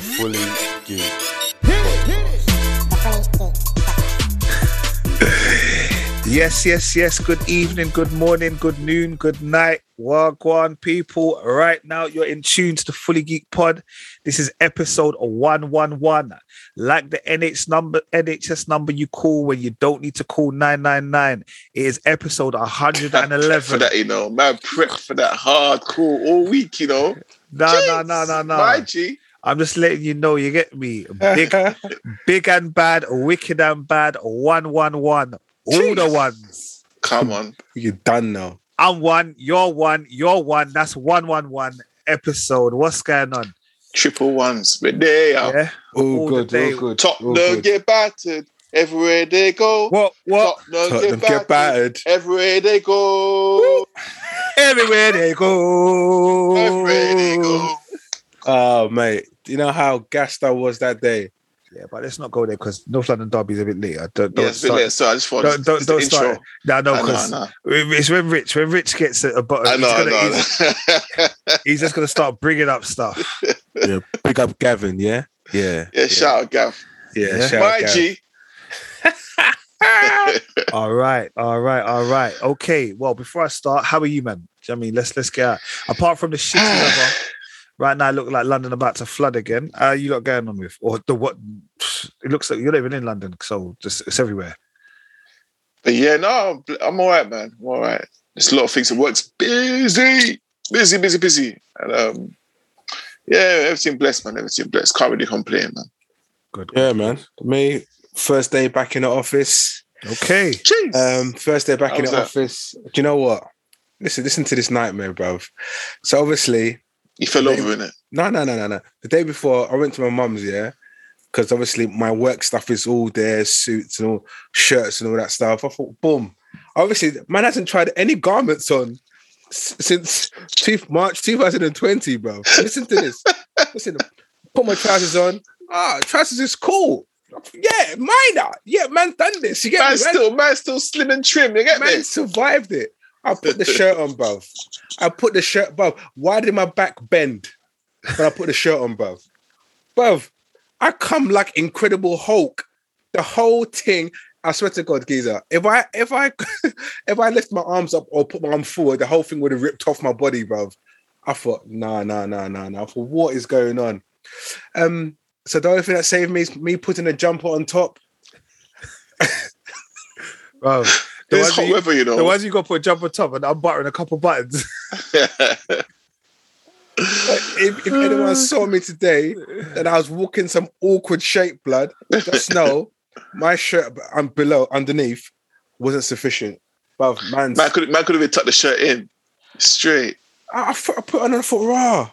the fully geek. Yes, yes, yes. Good evening, good morning, good noon, good night. Wagwan people. Right now, you're in tune to the Fully Geek Pod. This is episode 111. Like the NH number, NHS number you call when you don't need to call 999. It is episode for 111. that, you know, man, prep for that hardcore all week, you know. No, no, no, no, My. G. I'm just letting you know, you get me. Big, big and bad, wicked and bad, 111. All the ones. Come on. You're done now. I'm one, you're one, you're one. That's 111 episode. What's going on? Triple ones. But they are. Yeah. All, All good, day. all good. Top all no good. get battered. Everywhere they go. What? What? Tottenham Tottenham get get battered. battered. Everywhere they go. Everywhere they go. Everywhere they go. Oh, mate. Do you know how gassed I was that day? Yeah, but let's not go there because North London Derby is a bit later. Don't, don't Yeah, it's a bit later, so I just thought Don't, don't, it's don't the start. intro. No, no, know, because know. it's when Rich, when Rich gets a bottom, I he's, know, I gonna, know. he's, he's just gonna start bringing up stuff. Yeah. Big up Gavin, yeah? Yeah. yeah, shout out, Gav. Yeah, Yeah. shout My out Gav. G. all right, all right, all right. Okay. Well, before I start, how are you, man? Do you know what I mean, let's let's get out. Apart from the shitty weather, right now, it look like London about to flood again. Uh, you got going on with, or the what? It looks like you're living in London, so just it's everywhere. But yeah, no, I'm, I'm all right, man. I'm all right. There's a lot of things. The work's busy, busy, busy, busy. And um, yeah, everything blessed, man. Everything blessed. Can't really complain, man. Good. Yeah, man. Me, first day back in the office. Okay. Jeez. Um, first day back How in the that? office. Do you know what? Listen, listen to this nightmare, bruv. So obviously, you fell over in it. No, no, no, no, no. The day before, I went to my mum's, yeah, because obviously my work stuff is all there, suits and all shirts and all that stuff. I thought, boom. Obviously, man hasn't tried any garments on since two, March 2020, bro. Listen to this. Listen, put my trousers on. Ah, trousers is cool. Yeah, minor. Yeah, man's done this. You get Man me? Man, still, man still slim and trim. You get man me? survived it. I put the shirt on, bro. I put the shirt, bro. Why did my back bend when I put the shirt on, bro? Bro, I come like Incredible Hulk. The whole thing. I swear to God, geezer. If I if I if I lift my arms up or put my arm forward, the whole thing would have ripped off my body, bro. I thought, nah, nah, nah, nah, nah. Thought, what is going on? Um, so the only thing that saved me is me putting a jumper on top. Bro, the It's ones, hot you, weather, you know. the ones you got to put a jumper top and I'm buttering a couple buttons. But if, if anyone saw me today and I was walking some awkward shape, blood, just know my shirt um, below, underneath, wasn't sufficient. But man's, man could man could have been tucked the shirt in straight. I, I, I put on and I thought, raw.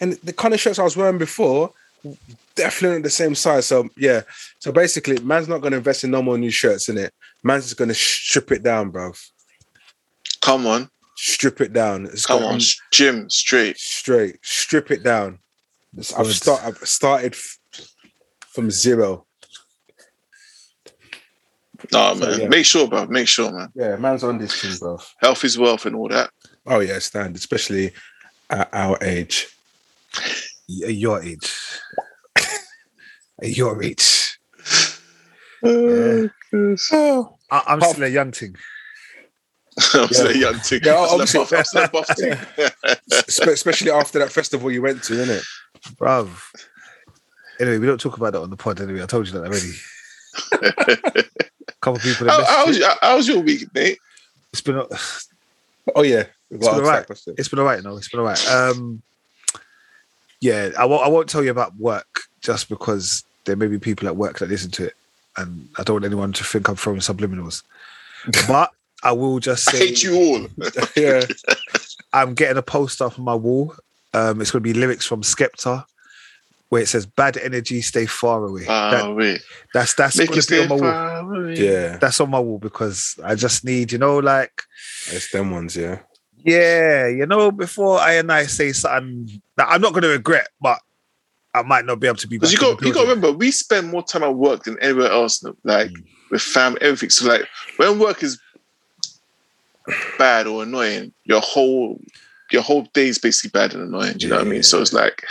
And the kind of shirts I was wearing before, definitely not the same size. So yeah, so basically, man's not going to invest in no more new shirts in it. Man's just going to strip it down, bro. Come on, Strip it down. It's come gonna- on, Jim, straight. straight, strip it down. I've, start, I've started f- from zero. No So, man, yeah. make sure, bro. Make sure, man. Yeah, man's on this thing, bro. Health is wealth and all that. Oh yeah, stand, especially at our age. At your age. At your age. Oh, I, I'm Half- still a young thing. I'm still a young thing. Yeah, I'm still a obviously- buff- I'm still a buff thing. Especially after that festival you went to, innit? Bruv. Anyway, we don't talk about that on the pod anyway. I told you that already. a couple of people. how, That how, messaged was, your- how was your week, mate? It's been a- Oh yeah, It's been alright. it's been alright. No, it's been alright. Um, yeah, I won't. I won't tell you about work just because there may be people at work that listen to it, and I don't want anyone to think I'm throwing subliminals. but I will just I say, hate you all. yeah, I'm getting a poster up on my wall. Um, it's going to be lyrics from Skepta, where it says "Bad energy, stay far away." That- Ah, wait. that's that's Make going it to be on stay my wall. away. yeah. That's on my wall because I just need, you know, like It's them ones, yeah. Yeah, you know, before I and I say something that I'm not going to regret, but I might not be able to be. Because you got you got to remember, we spend more time at work than anywhere else. Like Mm. with family, everything. So like when work is bad or annoying, your whole your whole day is basically bad and annoying. Do you know what I mean? So it's like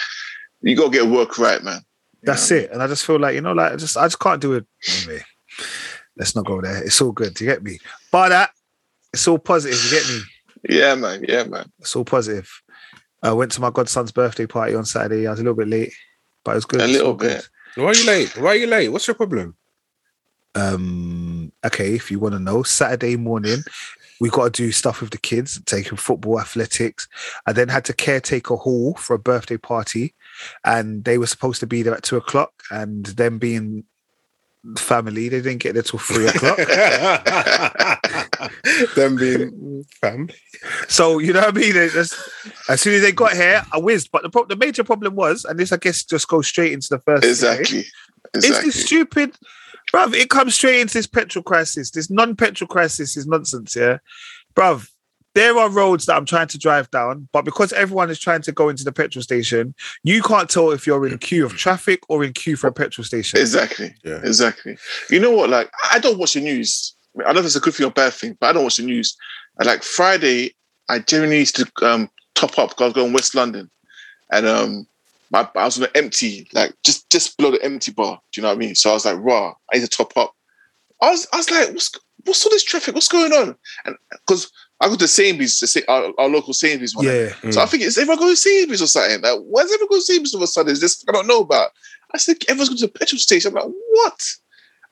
You gotta get work right, man. That's it. And I just feel like, you know, like I just I just can't do it. Anyway, let's not go there. It's all good. You get me? But that it's all positive, you get me? Yeah, man. Yeah, man. It's all positive. I went to my godson's birthday party on Saturday. I was a little bit late, but it was good. A little all good. bit. Why are you late? Why are you late? What's your problem? Um, okay, if you want to know, Saturday morning, we got to do stuff with the kids, taking football, athletics. I then had to caretake a hall for a birthday party, and they were supposed to be there at two o'clock. And them being family, they didn't get there till three o'clock. Them being family. So you know what I mean? Just- as soon as they got here, I whizzed. But the pro- the major problem was, and this I guess just goes straight into the first. Exactly. It's Exactly. this stupid, bruv. It comes straight into this petrol crisis. This non-petrol crisis is nonsense, yeah, bruv. There are roads that I'm trying to drive down, but because everyone is trying to go into the petrol station, you can't tell if you're in queue of traffic or in queue for a petrol station. Exactly. Yeah. Exactly. You know what? Like, I don't watch the news. I don't know if it's a good thing or bad thing, but I don't watch the news. Like Friday, I generally used to um, top up because I was going West London, and um, my, I was on an empty, like just just below the empty bar. Do you know what I mean? So I was like, raw. I need to top up. I was I was like, what's what's all this traffic? What's going on? And because I go to Sainsbury's, to say our, our local Sainsbury's one. Yeah, So I mm. think it's everyone going to Sainsbury's or something. Like, why's everyone going to Sainsbury's all of a sudden? Is this I don't know about? I said everyone's going to the petrol station. I'm like, what?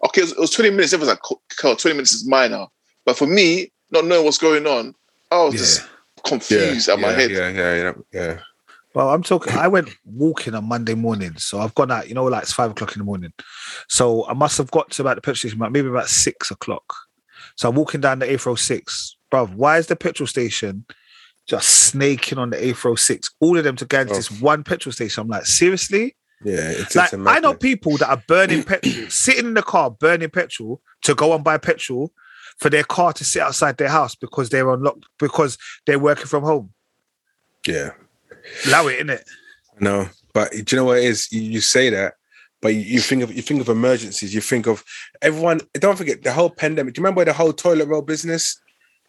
Okay, it was, it was 20 minutes. Everyone's like, "Co- Carl, 20 minutes is minor. But for me, not knowing what's going on, I was Yeah. just confused at my yeah, head. Yeah, yeah, yeah, yeah. Well, I'm talking. I went walking on Monday morning, so I've gone out. You know, like it's five o'clock in the morning. So I must have got to about the petrol station, about maybe about six o'clock. So I'm walking down the A406, bruv. Why is the petrol station just snaking on the A406? All of them to go Oh. this one petrol station. I'm like, seriously? Yeah, it's, Like I know people that are burning petrol, sitting in the car burning petrol to go and buy petrol for their car to sit outside their house because they're on lock because they're working from home. Yeah, Allow it, innit? no, but do you know what it is? You, you say that, but you, you think of you think of emergencies. You think of everyone. Don't forget the whole pandemic. Do you remember the whole toilet roll business?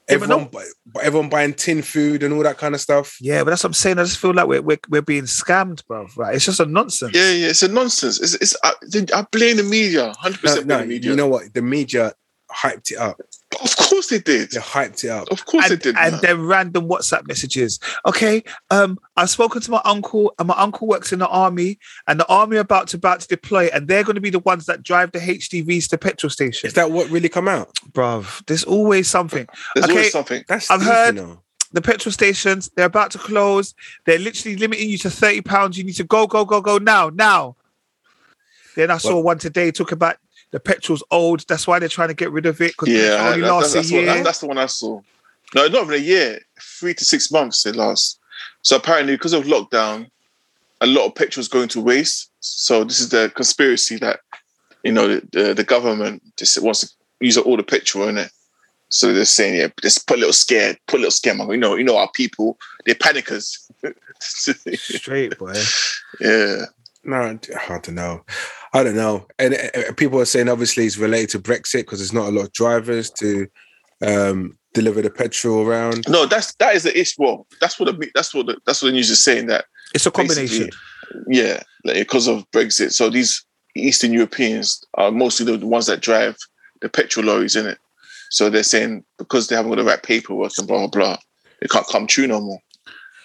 Yeah, but no- Everyone, everyone buying tin food and all that kind of stuff. Yeah, but that's what I'm saying. I just feel like we're we're, we're being scammed, bro. Right? It's just a nonsense. Yeah, yeah, it's a nonsense. It's, it's I, I blame the media, hundred No, percent no, the media. you know what? The media hyped it up. Of course they did. They hyped it up. Of course And, they did. and man. then random WhatsApp messages. Okay, um, I've spoken to my uncle, and my uncle works in the army, and the army are about to about to deploy, and they're going to be the ones that drive the HGVs to petrol stations. Is that what really come out? Bruv, there's always something. There's okay. always something. That's I've deep, you heard- know. The petrol stations, they're about to close. They're literally limiting you to 30 pounds. You need to go, go, go, go now, now. Then I saw What? one today talk about the petrol's old. That's why they're trying to get rid of it because it Yeah, only that- lasts that's, a what, year. that's, that's the one I saw. No, not even a year. Three to six months it lasts. So apparently, because of lockdown, a lot of petrol is going to waste. So this is the conspiracy that you know the, the, the government just wants to use all the petrol in it. So they're saying, yeah, just put a little scare, put a little scare. You know, you know our people, they're panickers. Straight, boy. yeah, No, I don't know. I don't know. And uh, people are saying obviously it's related to Brexit because there's not a lot of drivers to um, deliver the petrol around. no, that's that is the issue. Well, that's what the that's what the, that's what the news is saying that It's a combination. yeah, like because of Brexit. So these Eastern Europeans are mostly the ones that drive the petrol lorries in it. So they're saying because they haven't got the right paperwork and blah blah blah, they can't come true no more.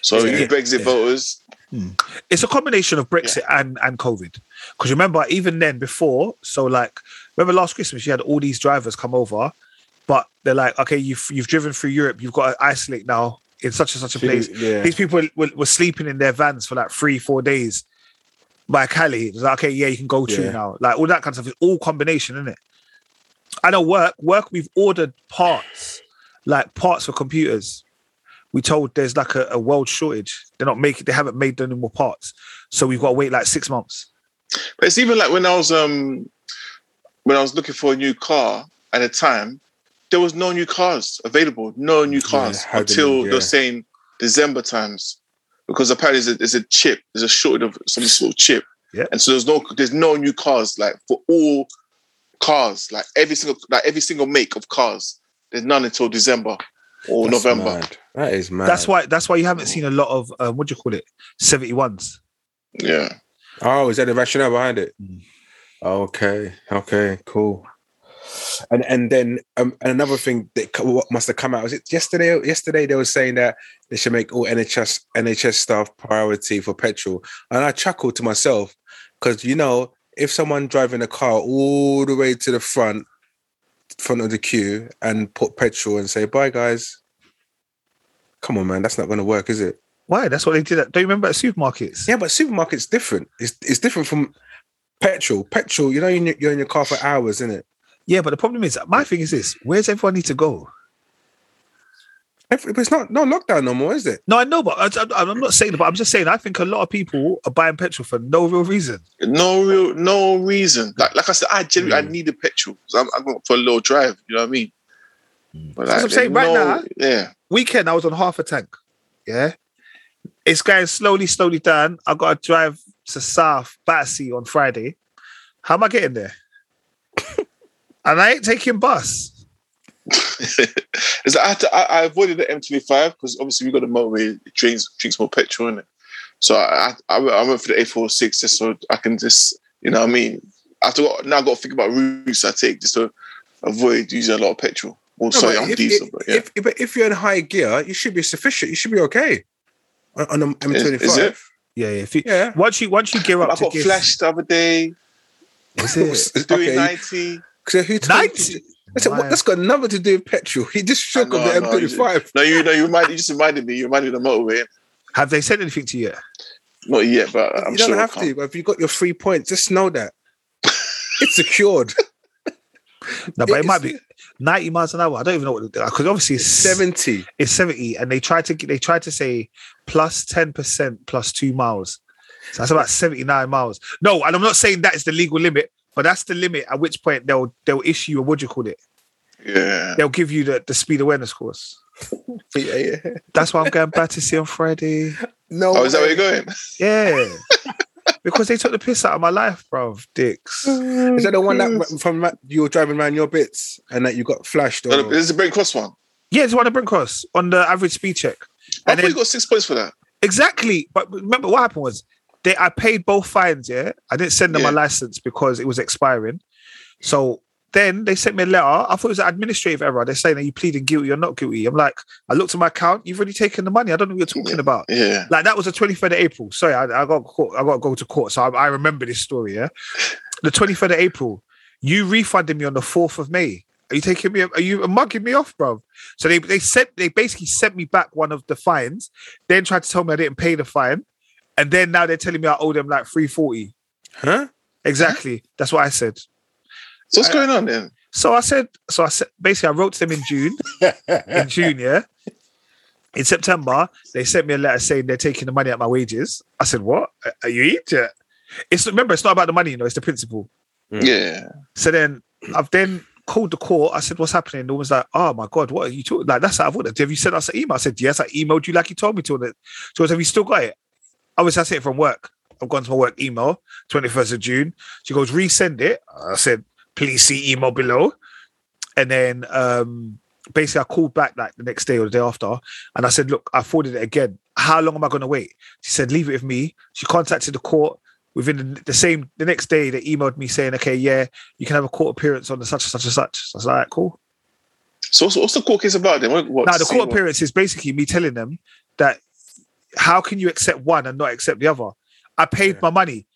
So Yeah. you Brexit Yeah. voters, Hmm. It's a combination of Brexit and, and COVID. Because remember, even then before, so like, remember last Christmas, you had all these drivers come over, but they're like, okay, you've, you've driven through Europe, you've got to isolate now in such and such a place. Yeah. These people were, were sleeping in their vans for like three, four days by Calais. It's like, okay, yeah, you can go through Yeah. now. Like all that kind of stuff. It's all combination, isn't it? I know work, work, we've ordered parts, like parts for computers. We told there's like a, a world shortage. They're not making, they haven't made any more parts. So we've got to wait like six months. but it's even like when I was um when I was looking for a new car at the time, there was no new cars available, no new cars do until yeah. they're saying December times, because apparently there's a, there's a chip, there's a shortage of some sort of chip, Yeah. and so there's no there's no new cars like for all cars, like every single like every single make of cars. There's none until December or That's November. mad. That is mad. That's why that's why you haven't seen a lot of um, what do you call it? 71s. Yeah, Oh, is that the rationale behind it? Mm. Okay, okay, cool. And and then um, and another thing that what must have come out was it yesterday? Yesterday they were saying that they should make all NHS NHS staff priority for petrol, and I chuckled to myself because you know if someone driving a car all the way to the front front of the queue and put petrol and say bye guys, come on man, that's not going to work, is it? Why? That's what they did. At, don't you remember at supermarkets? Yeah, but supermarket's different. It's it's different from petrol. Petrol, you know, you're in your, you're in your car for hours, isn't it? Yeah, but the problem is, my thing is this: where's everyone need to go? Every- But it's not no lockdown no more, is it? No, I know, but I, I, I'm not saying, but I'm just saying, I think a lot of people are buying petrol for no real reason. No real, no reason. Like, like I said, I genuinely, I Mm. needed petrol. So I'm, I'm going for a little drive. You know what I mean? But That's what I'm there's saying, right now- yeah. Weekend, I was on half a tank. Yeah, it's going slowly, slowly down. I got to drive to South Battersea on Friday. How am I getting there? and I ain't taking bus. Is that I, had to, I, I avoided the M25 because obviously we got the motorway. It drinks drinks more petrol in it. So I, I I went for the A46 just so I can just you know what I mean. I have to now I got to think about routes I take just to avoid using a lot of petrol. Oh, No, sorry, but I'm if, diesel, if, but yeah. if, but if you're in high gear, you should be sufficient. You should be okay on, on the M25. is it? Yeah, yeah. If you, Yeah. once you once you gear I up to got gear, flashed the other day Is it? doing okay. 90. So who told Ninety. to- I said, what, that's got nothing to do with petrol. He just shook I on know, the I know, you- M25. No, you know, you reminded, you just reminded me. You reminded me of the motorway. Have they said anything to you? yet? Not yet, but I'm you don't sure have I'll to, but if you got your three points, just know that it's secured. No, but it It's- might be ninety miles an hour. I don't even know what to do. because obviously it's 70. It's seventy, and they tried to they tried to say plus ten percent plus two miles. So that's about seventy nine miles. No, and I'm not saying that is the legal limit, but that's the limit at which point they'll they'll issue a what do you call it? Yeah. They'll give you the, the speed awareness course. Yeah, yeah. That's why I'm going back to see on Friday. No. Oh, is that where you're going? Yeah. because they took the piss out of my life, bro. Dicks. Oh is that the one that from that you were driving around your bits and that you got flashed? Oh, or... No, this is the Brent Cross one. Yeah, it's one of Brent Cross on the average speed check. I And thought then- you got six points for that. Exactly. But remember what happened was they I paid both fines, yeah. I didn't send them my Yeah. license because it was expiring. So then they sent me a letter. I thought it was an administrative error. They're saying, Are you pleading guilty or not guilty? I'm like, I looked at my account, you've already taken the money. I don't know what you're talking about. Yeah. Like that was the 23rd of April. Sorry, I, I got caught, I got to go to court. So I, I remember this story, yeah. The 23rd of April, you refunded me on the 4th of May. Are you taking me? Are you mugging me off, bro? So they they sent they basically sent me back one of the fines, then tried to tell me I didn't pay the fine, and then now they're telling me I owe them like three forty. Huh? Exactly, that's what I said. So what's going on then? So I said, so I said basically I wrote to them in June, in June, yeah. In September, they sent me a letter saying they're taking the money out my wages. I said, "What? Are you idiot?" It's remember, it's not about the money, you know, it's the principle. Mm. Yeah. So then I've then called the court. I said, "What's happening?" And was like, "Oh my god, what are you talking? Like that's out of order. Have you sent us an email?" I said, "Yes, I emailed you like you told me to." And it- So have you still got it? Obviously, I said it from work. I've gone to my work email, twenty first of June. She goes, "Resend it." I said, "Please see email below." And then um basically, I called back like the next day or the day after, and I said, "Look, I forwarded it again. How long am I going to wait?" She said, "Leave it with me." She contacted the court. Within the, the same, the next day, they emailed me saying, "Okay, yeah, you can have a court appearance on the such and such and such." So I was like, "Cool." So what's, what's the court case about then? What, now the court what- appearance is basically me telling them that how can you accept one and not accept the other? I paid Yeah. my money.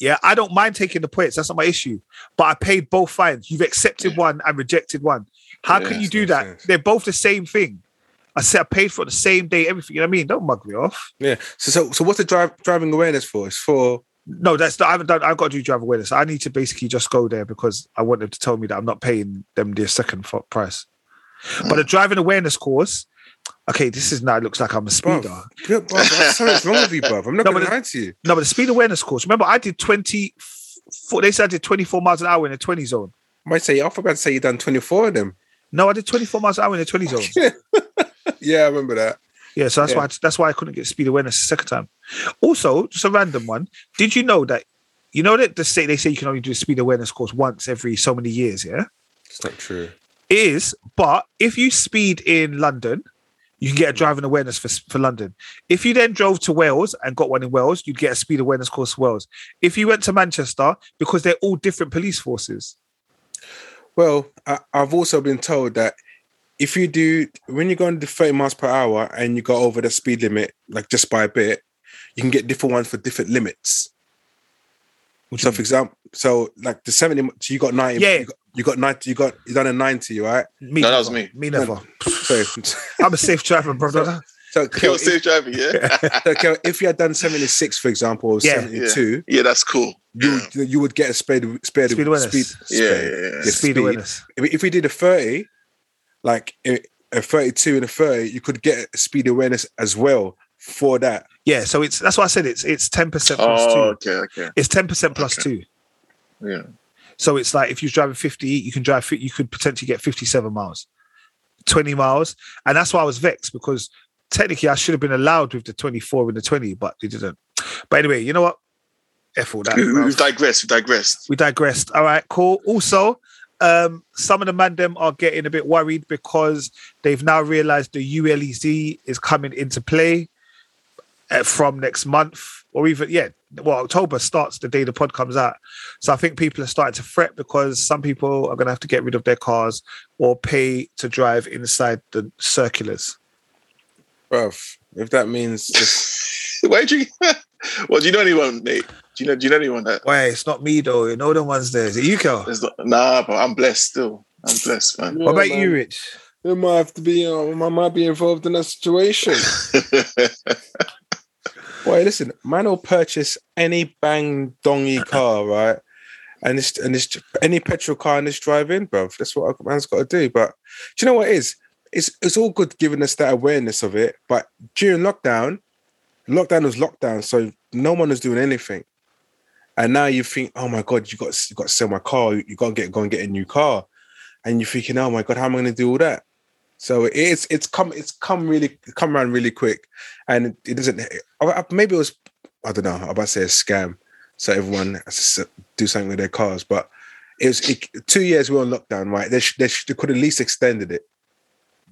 Yeah, I don't mind taking the points. That's not my issue. But I paid both fines. You've accepted one and rejected one. How Yeah, can you do that? sense. They're both the same thing. I said I paid for the same day, everything. You know what I mean? Don't mug me off. Yeah. So, so, so what's the drive, driving awareness for? It's for No, that's I haven't done. I've got to do driver awareness. I need to basically just go there because I want them to tell me that I'm not paying them their second price. But the mm. driving awareness course, okay, this is now it looks like I'm a Bruv. speeder. Yeah, bruv, something's wrong with you, bruv. I'm not No, going to lie to you. No, but the speed awareness course. Remember, I did 24, They said I did 24 miles an hour in the 20 zone. I might say, I forgot to say you done 24 of them. No, I did 24 miles an hour in the 20 zone. Yeah, I remember that. Yeah, so that's Yeah. why that's why I couldn't get speed awareness the second time. Also, just a random one. Did you know that you know that the say they say you can only do a speed awareness course once every so many years? Yeah, It's not true. it is. But if you speed in London, you can get a driving awareness for for London. If you then drove to Wales and got one in Wales, you'd get a speed awareness course Wales. If you went to Manchester, because they're all different police forces. Well, I, I've also been told that if you do when you're going to 30 miles per hour and you go over the speed limit, like just by a bit, you can get different ones for different limits. So, for example, so like the 70, so you got 90, Yeah. you, got, you got 90, you got you done a 90, right? Me No, that was never. me. Me never. So, I'm a safe driver, brother. so, You're Kel, safe driving, yeah? so, Kel, if you had done 76, for example, or Yeah. 72, yeah, that's cool. you you would get a speed speed, Speed awareness. speed, Yeah, speed- yeah, yeah. yeah, Speed awareness. If, if we did a 30, like a a 32 and a 30, you could get speed awareness as well for that. Yeah, so it's that's why I said it's it's ten percent plus Oh, two. okay, okay. It's ten percent plus Okay. two. Yeah. So it's like if you're driving 50, you can drive, you could potentially get 57 miles, 20 miles. And that's why I was vexed because technically I should have been allowed with the 24 and the 20, but they didn't. But anyway, you know what? F all that. We- bruv. We've digressed. We've digressed. we digressed. All right, cool. Also, um, some of the man them are getting a bit worried because they've now realized the ULEZ is coming into play from next month, or even yeah, well, October starts the day the pod comes out. So I think people are starting to fret because some people are going to have to get rid of their cars or pay to drive inside the circulars. Bruv, if that means just Why do you? well, do you know anyone, Nate? Do you know? Do you know anyone that? Wait, it's not me though. You know the ones there. Is it you, Kel? Not, nah, but I'm blessed still. I'm blessed, man. What about you, Rich? You might have to be, uh, I might be involved in that situation. Boy, listen, man will purchase any bang dongy car, right? And it's and it's any petrol car and it's driving, bruv. That's what a man's got to do. But do you know what it is? It's it's all good giving us that awareness of it. But during lockdown, lockdown was lockdown, so no one was doing anything. And now you think, oh my god, you got you got to sell my car. You got to get go and get a new car, and you're thinking, oh my god, how am I going to do all that? So it's it's come it's come really come around really quick, and it doesn't. Maybe it was I don't know. I'm about to say a scam, so everyone has to do something with their cars. But it was it, two years we were on lockdown, right? They, sh- they, sh- they could at least extended it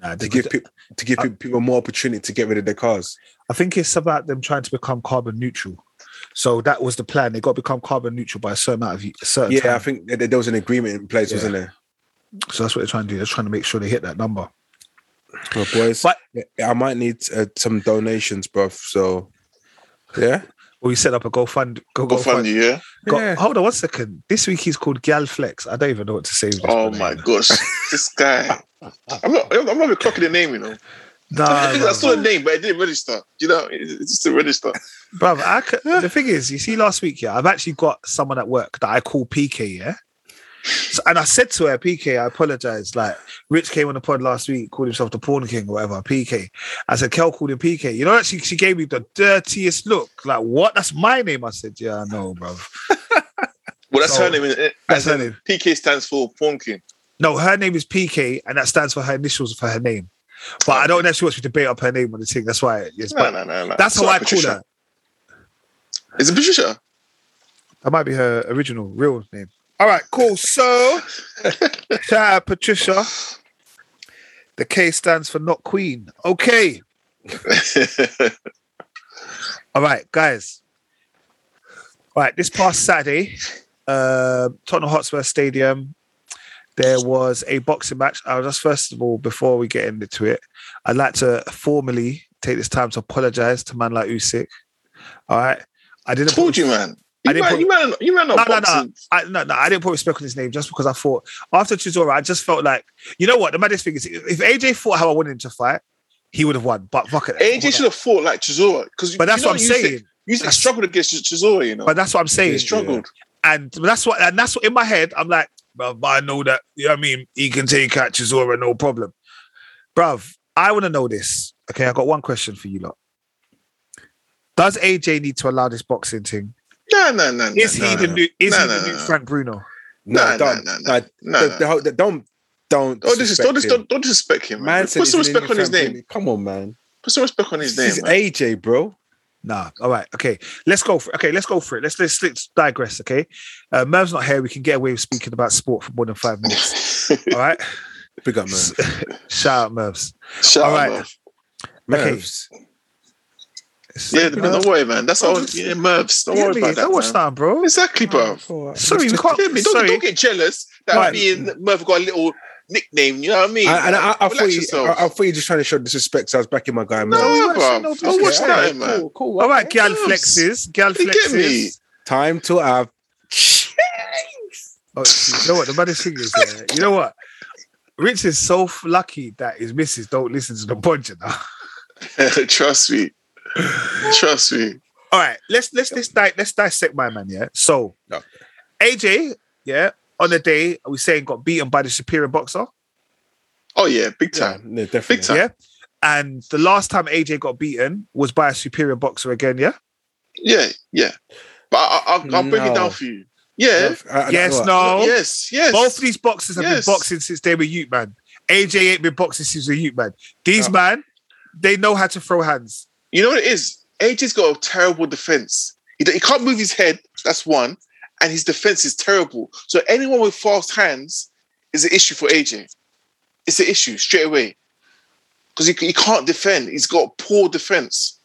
Nah, to give people to give I- people more opportunity to get rid of their cars. I think it's about them trying to become carbon neutral. So that was the plan. They got to become carbon neutral by a certain amount of a certain Yeah, time. I think there was an agreement in place, Yeah. wasn't there? So that's what they're trying to do. They're trying to make sure they hit that number. Well, boys, But- I might need uh, some donations, bruv. So, yeah, Well, we set up a GoFund. Go, Go GoFund. fund you, yeah. Go, Yeah. Hold on one second. This week he's called Gal Flex. I don't even know what to say. Oh brother, my you gosh, this guy. I'm not. I'm not even clocking the name, you know. Nah, I think bruv. I saw the name, but it didn't register. You know, it it just didn't register. Bruv, I c- the thing is, you see, last week, yeah, I've actually got someone at work that I call PK, yeah. So, and I said to her, PK, I apologize. Like, Rich came on the pod last week, called himself the Porn King or whatever, PK. I said, Kel called him PK. You know, actually, she gave me the dirtiest look. Like, what? That's my name. I said, yeah, I know, bro. Well, that's So, her name. eh, that's That's her name. PK stands for Porn King. No, her name is PK, and that stands for her initials for her name. But I don't actually want me to debate up her name on the thing. That's why. Yes, No, no, no, no. that's It's how I Patricia. call her. Is it Patricia? That might be her original real name. All right, cool. So, shout out Patricia. The K stands for not queen. Okay. All right, guys. All right, this past Saturday, uh, Tottenham Hotspur Stadium, there was a boxing match. I was just first of all, before we get into it, I'd like to formally take this time to apologize to man like Usyk. All right, I didn't Told you, man. I didn't man, put- you man, you man, not No, no, no. I, no, no, I didn't put respect on his name just because I thought after Chisora, I just felt like, you know what? The maddest thing is, if AJ fought how I wanted him to fight, he would have won. But fuck it. AJ should have fought like Chisora because. But that's what I'm saying. You struggled against Chisora, you know. But that's what I'm saying. he struggled. And that's what, and that's what in my head, I'm like, but I know that, you know what I mean? He can take out Chisora, no problem. Bruv, I want to know this. Okay, I got one question for you lot. Does AJ need to allow this boxing thing? No, no, no. Is no, he no, the new? Is No, he the no, new no. Frank Bruno? no, No, no, don't, no, don't, don't. Don't dis- don't, dis- him. don't, don't disrespect him, man. Man Put some respect on his family. name. Come on, man. Put some respect on his This name. man. AJ, bro. Nah. All right. Okay. Let's go for okay. Let's go for it. Let's let's, let's digress. Okay. Uh, Merv's not here. We can get away with speaking about sport for more than five minutes. All right. Big up, Merv. Shout out Mervs. Shout All out, right. man. Mervs. Yeah, don't worry, man. That's all. Obviously. Yeah, Mervs. Don't worry me, about that. Don't watch man. that, bro. Exactly, bro. Sorry, we can't. Don't, sorry. don't get jealous that Right. me and Merv got a little nickname. You know what I mean? I, and I, I, I thought you, yourself. I, I thought you just trying to show disrespect. So I was backing my guy. Man. No, we weren't bro. no Don't watch disrespect. that, man. Cool, cool. All right, gal flexes, gal You me? flexes. Time to have. Oh, you know what? The baddest thing is, yeah, you know what? Rich is so lucky that his missus don't listen to the bunch now. Trust me. Trust me. All right, let's let's let's di- let's dissect my man. Yeah. So, Okay. AJ, yeah, on the day are we saying got beaten by the superior boxer? Oh yeah, big Yeah, time. no, definitely. Big time. Yeah. And the last time AJ got beaten was by a superior boxer again. Yeah. Yeah, yeah. But I, I, I'll, I'll break it down for you. Yeah. I- I- uh, uh, yes. what? No. Yes. Yes. Both of these boxers have Yes. been boxing since they were youth, man. AJ ain't been boxing since he was a youth, man. These No. man, they know how to throw hands. You know what it is? AJ's got a terrible defense. He, he can't move his head. That's one. And his defense is terrible. So anyone with fast hands is an issue for AJ. It's an issue straight away. Because he, he can't defend. He's got poor defense.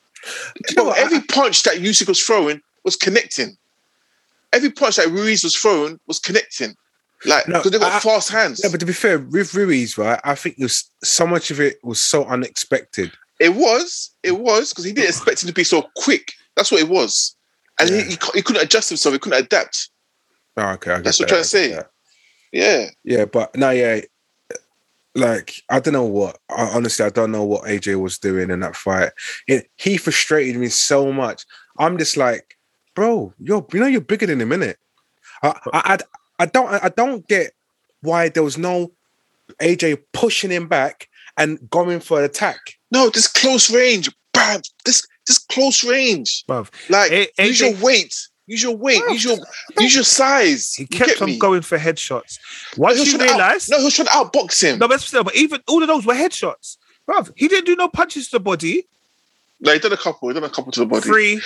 you know Bro? I- every punch that Usyk was throwing was connecting. Every punch that Ruiz was throwing was connecting. Like, No, because they got I- fast hands. Yeah, but to be fair, with Ruiz, right, I think it was so much of it was so unexpected. It was, it was, because he didn't expect him to be so quick. That's what it was. And Yeah. he, he, he couldn't adjust himself, he couldn't adapt. Oh, okay, I get That's what that, I'm trying to say. that. Yeah. Yeah, but no, yeah, like I don't know what. I, honestly, I don't know what AJ was doing in that fight. It, he frustrated me so much. I'm just like, bro, you're you know you're bigger than him, innit? I I I, I don't I don't get why there was no AJ pushing him back and going for an attack. No, this close range. Bam. This this close range. Bruv. Like A- use your weight. Use your weight. Use your use your size. He kept on me? going for headshots. No, Once he you to out- realize, no, he was trying to outbox him. no, but still, but even all of those were headshots. Bruv, he didn't do no punches to the body. No, he done a couple. He done a couple to the body. Three.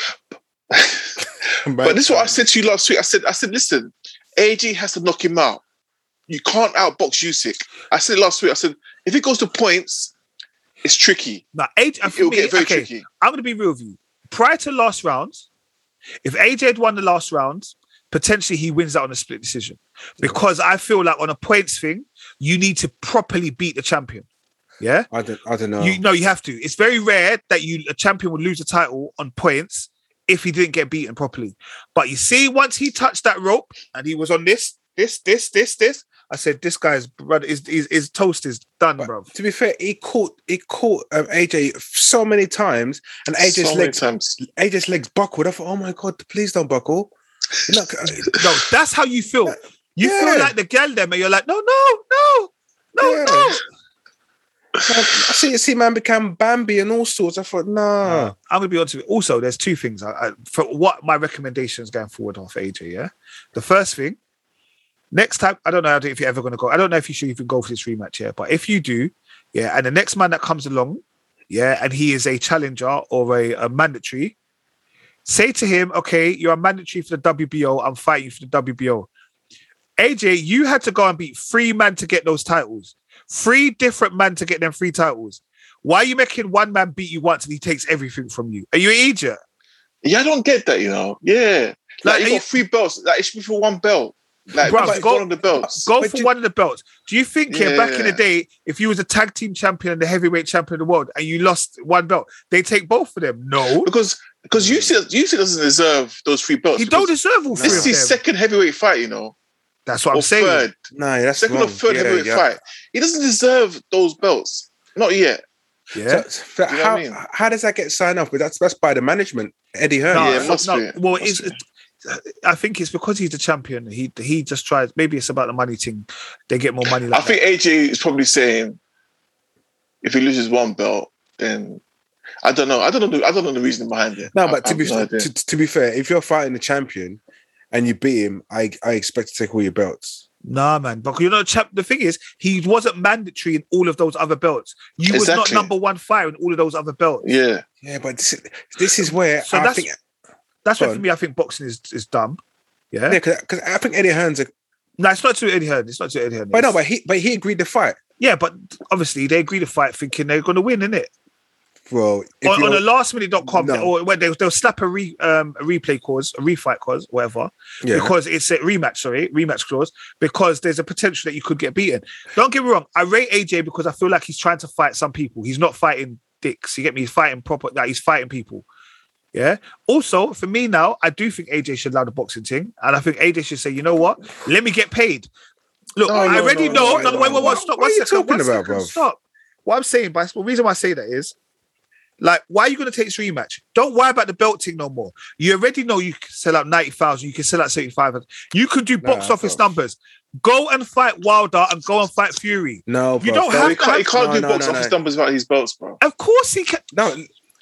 But this is what I said to you last week. I said, I said, listen, AJ has to knock him out. You can't outbox Usyk. I said last week. I said if it goes to points, it's tricky. Now, AJ, and It for will me, get very okay, tricky. I'm going to be real with you. Prior to last round, if AJ had won the last round, potentially he wins that on a split decision. Because I feel like on a points thing, you need to properly beat the champion. Yeah. I don't I don't know. You know you have to. It's very rare that you a champion would lose a title on points if he didn't get beaten properly. But you see, once he touched that rope and he was on this, this, this, this, this, I said, this guy's brother is his, his toast is done, bro. to be fair, he caught he caught um, AJ so many times, and AJ's so legs times. AJ's legs buckled. I thought, oh my god, please don't buckle. You know, No, that's how you feel. You Yeah. feel like the gal them, and you're like, no, no, no, no, Yeah. no. I see, see, man became Bambi and all sorts. I thought, nah. I'm gonna be honest with you. Also, there's two things I, I, for what my recommendations going forward off AJ. Yeah, the first thing, next time I don't know if you're ever gonna go. I don't know if you should even go for this rematch here, but if you do, yeah, and the next man that comes along, yeah, and he is a challenger or a, a mandatory, say to him, okay, you're a mandatory for the WBO. I'm fighting for the WBO. AJ, you had to go and beat three men to get those titles. Three different men to get them three titles. Why are you making one man beat you once and he takes everything from you? Are you an idiot? Yeah, I don't get that. You know. Yeah. Like, Like, you got you- three belts. Like it should be for one belt. Like Bruv, nobody go- got on the belts. Go But for you- one of the belts. Do you think here back in the day, if you was a tag team champion and the heavyweight champion of the world and you lost one belt, they take both of them? No, because because Usyk Usyk doesn't deserve those three belts. he don't deserve all three This is his second heavyweight fight. You know, That's what or I'm saying. third, Nah, that's second wrong. or third Yeah, heavyweight yeah. fight. He doesn't deserve those belts. Not yet. Yeah. So, so You know how I mean? how does that get signed off? Because that's that's by the management, Eddie Hearn. No, Yeah, it so- must no, be. Well, Must it's, be. I think it's because he's the champion. He he just tries. Maybe it's about the money thing. They get more money. Like I think AJ is probably saying if he loses one belt, then I don't know. I don't know. The, I don't know the reason behind it. No, but I to be no to, to be fair, if you're fighting the champion and you beat him, I I expect to take all your belts. Nah, man. But you know, chap. The thing is, he wasn't mandatory in all of those other belts. You was not number one fighter in all of those other belts. yeah, Yeah, but this, this is where So I that's- think That's why for me, I think boxing is is dumb. Yeah. yeah, because I think Eddie Hearn's a No, it's not to Eddie Hearn. It's not to Eddie Hearn. but no, but he but he agreed to fight. yeah, but obviously they agreed to fight thinking they're going to win, innit? bro. On, on the lastminute.com No. or where they'll, they'll slap a re um a replay clause, a refight clause, whatever, yeah. because it's a rematch, sorry, rematch clause, because there's a potential that you could get beaten. Don't get me wrong, I rate AJ because I feel like he's trying to fight some people. He's not fighting dicks. You get me? He's fighting proper like he's fighting people. Yeah. Also, for me now, I do think AJ should allow the boxing thing, and I think AJ should say, you know what? Let me get paid. Look, No, I no, already no, know. no, No, wait, wait, wait, stop. What are you talking about, bruv? Stop. What I'm saying, but the reason why I say that is, like, why are you going to take this rematch? Don't worry about the belt thing no more. You already know you can sell out 90,000, you can sell out 75. You could do box Nah, office bro. numbers. Go and fight Wilder and go and fight Fury. no, You don't No, have he to can't, he can't No, do no, box no, office numbers without his belts, bro. Of course he can. no.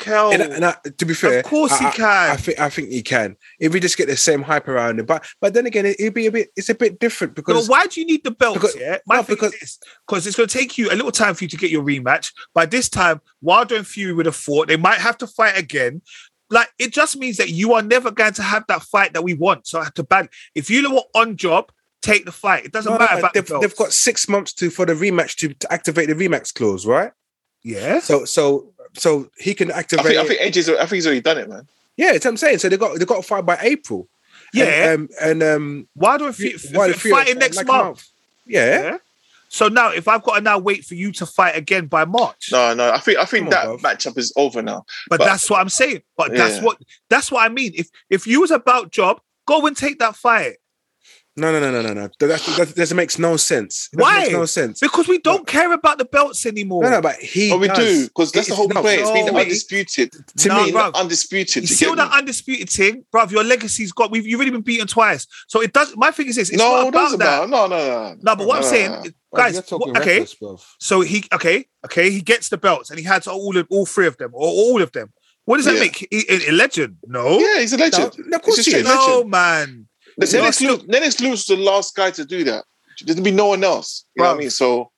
Kel. And, and I, to be fair, Of course he I, I- can. I think I think he can. If we just get the same hype around him, but but then again, it, it'd be a bit. It's a bit different because why do you need the belts? because- yeah, my no, because- because it's going to take you a little time for you to get your rematch. By this time, Wilder and Fury would have fought. They might have to fight again. Like it just means that you are never going to have that fight that we want. So I have to ban. If you were on job, take the fight. It doesn't No, matter no, about they've, the they've got six months to for the rematch to, to activate the rematch clause, right? yeah. So so so he can I activate. think, I it. think AJ's, I think he's already done it, man. yeah, that's what I'm saying. So they got they got to fight by April. Yeah. and, um, and um, Wilder and Fury, Wilder and Fury fighting next like a month. Yeah, Yeah. So now, if I've got to now wait for you to fight again by March, No, no, I think I think Come on, that matchup is over now. but, but- that's what I'm saying. But that's Yeah. what that's what I mean. If if you was about job, go and take that fight. No, no, no, no, no, no. That, that, that, that makes no sense. It Why? makes no sense. Because we don't care about the belts anymore. No, no, but he. Oh, we does. do because that's the whole no, point. It's been no, undisputed. To No, me, bruv. undisputed. You see all that undisputed thing, bruv. Your legacy's got. We've you've already been beaten twice. So it does. My thing is this. It's no, not it about doesn't that. matter. No, no, no. No, but what I'm No, saying, no, no. guys. you're what- okay, reckless, so he okay, okay, he gets the belts and he had all of all three of them or all of them. What does that Yeah. make? He- A, a legend? No, Yeah, he's a legend. No, of course he is. no, man. Lewis, Lennox Lewis was the last guy to do that. There's be no one else. You know what I mean? So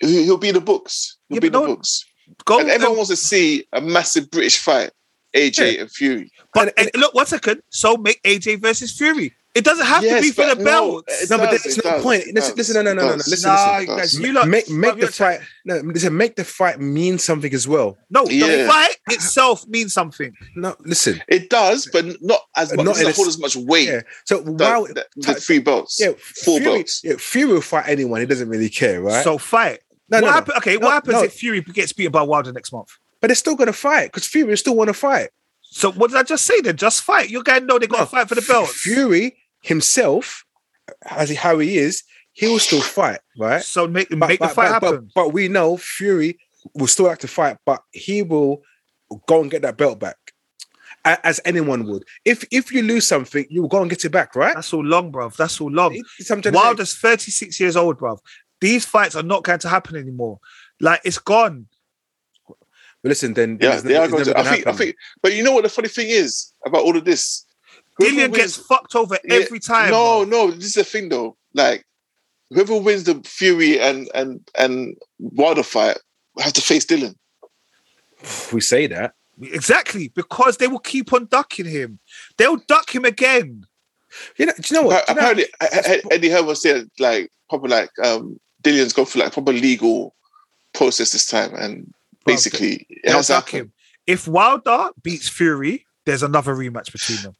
he- he'll be in the books. He'll Yeah, be in the books. And everyone and- wants to see a massive British fight, AJ and Fury. But and, look, one second. So make AJ versus Fury. It doesn't have to be for the but no, belt. it No, but there's no does, point. Listen, listen, no, no, no, no, no. does. Listen, Nah, listen. guys, you lot, make make the fight. No, listen. Make the fight mean something as well. No, the fight itself means something. No, listen. It does, but not as much. Not Not doesn't hold as much weight. Yeah. So The, wow. the, the three belts, Yeah, four Fury, belts. Yeah, Fury will fight anyone. He doesn't really care, right? So fight. no, what no, no. Okay, No, what happens no. if Fury gets beaten by Wilder next month? But they're still gonna fight because Fury still want to fight. So what did I just say then? Just fight. You guys know they got to No, fight for the belt. Fury himself, as he, how he is, he will still fight, right? So make But, make the fight but- but- happen. But, we know Fury will still like to fight, but he will go and get that belt back, as anyone would. If if you lose something, you will go and get it back, right? That's all long, bruv. That's all long. It's- I'm trying to say- Wilder's 36 years old, bruv. These fights are not going to happen anymore. Like it's gone. But listen, then Yeah, it's they are going to. I gonna think, I think, but you know what the funny thing is about all of this? Whoever Dillian gets fucked over Yeah, every time. No, bruv. no, this is the thing though. Like, whoever wins the Fury and and and Wilder fight has to face Dillian. we say that. Exactly, because they will keep on ducking him. They'll duck him again. You know, do you know what? Do you know- Apparently, I- I- Eddie Hearn was saying like probably like um Dillian's gone through like proper legal process this time, and basically it They'll has duck happened. him. If Wilder beats Fury, there's another rematch between them.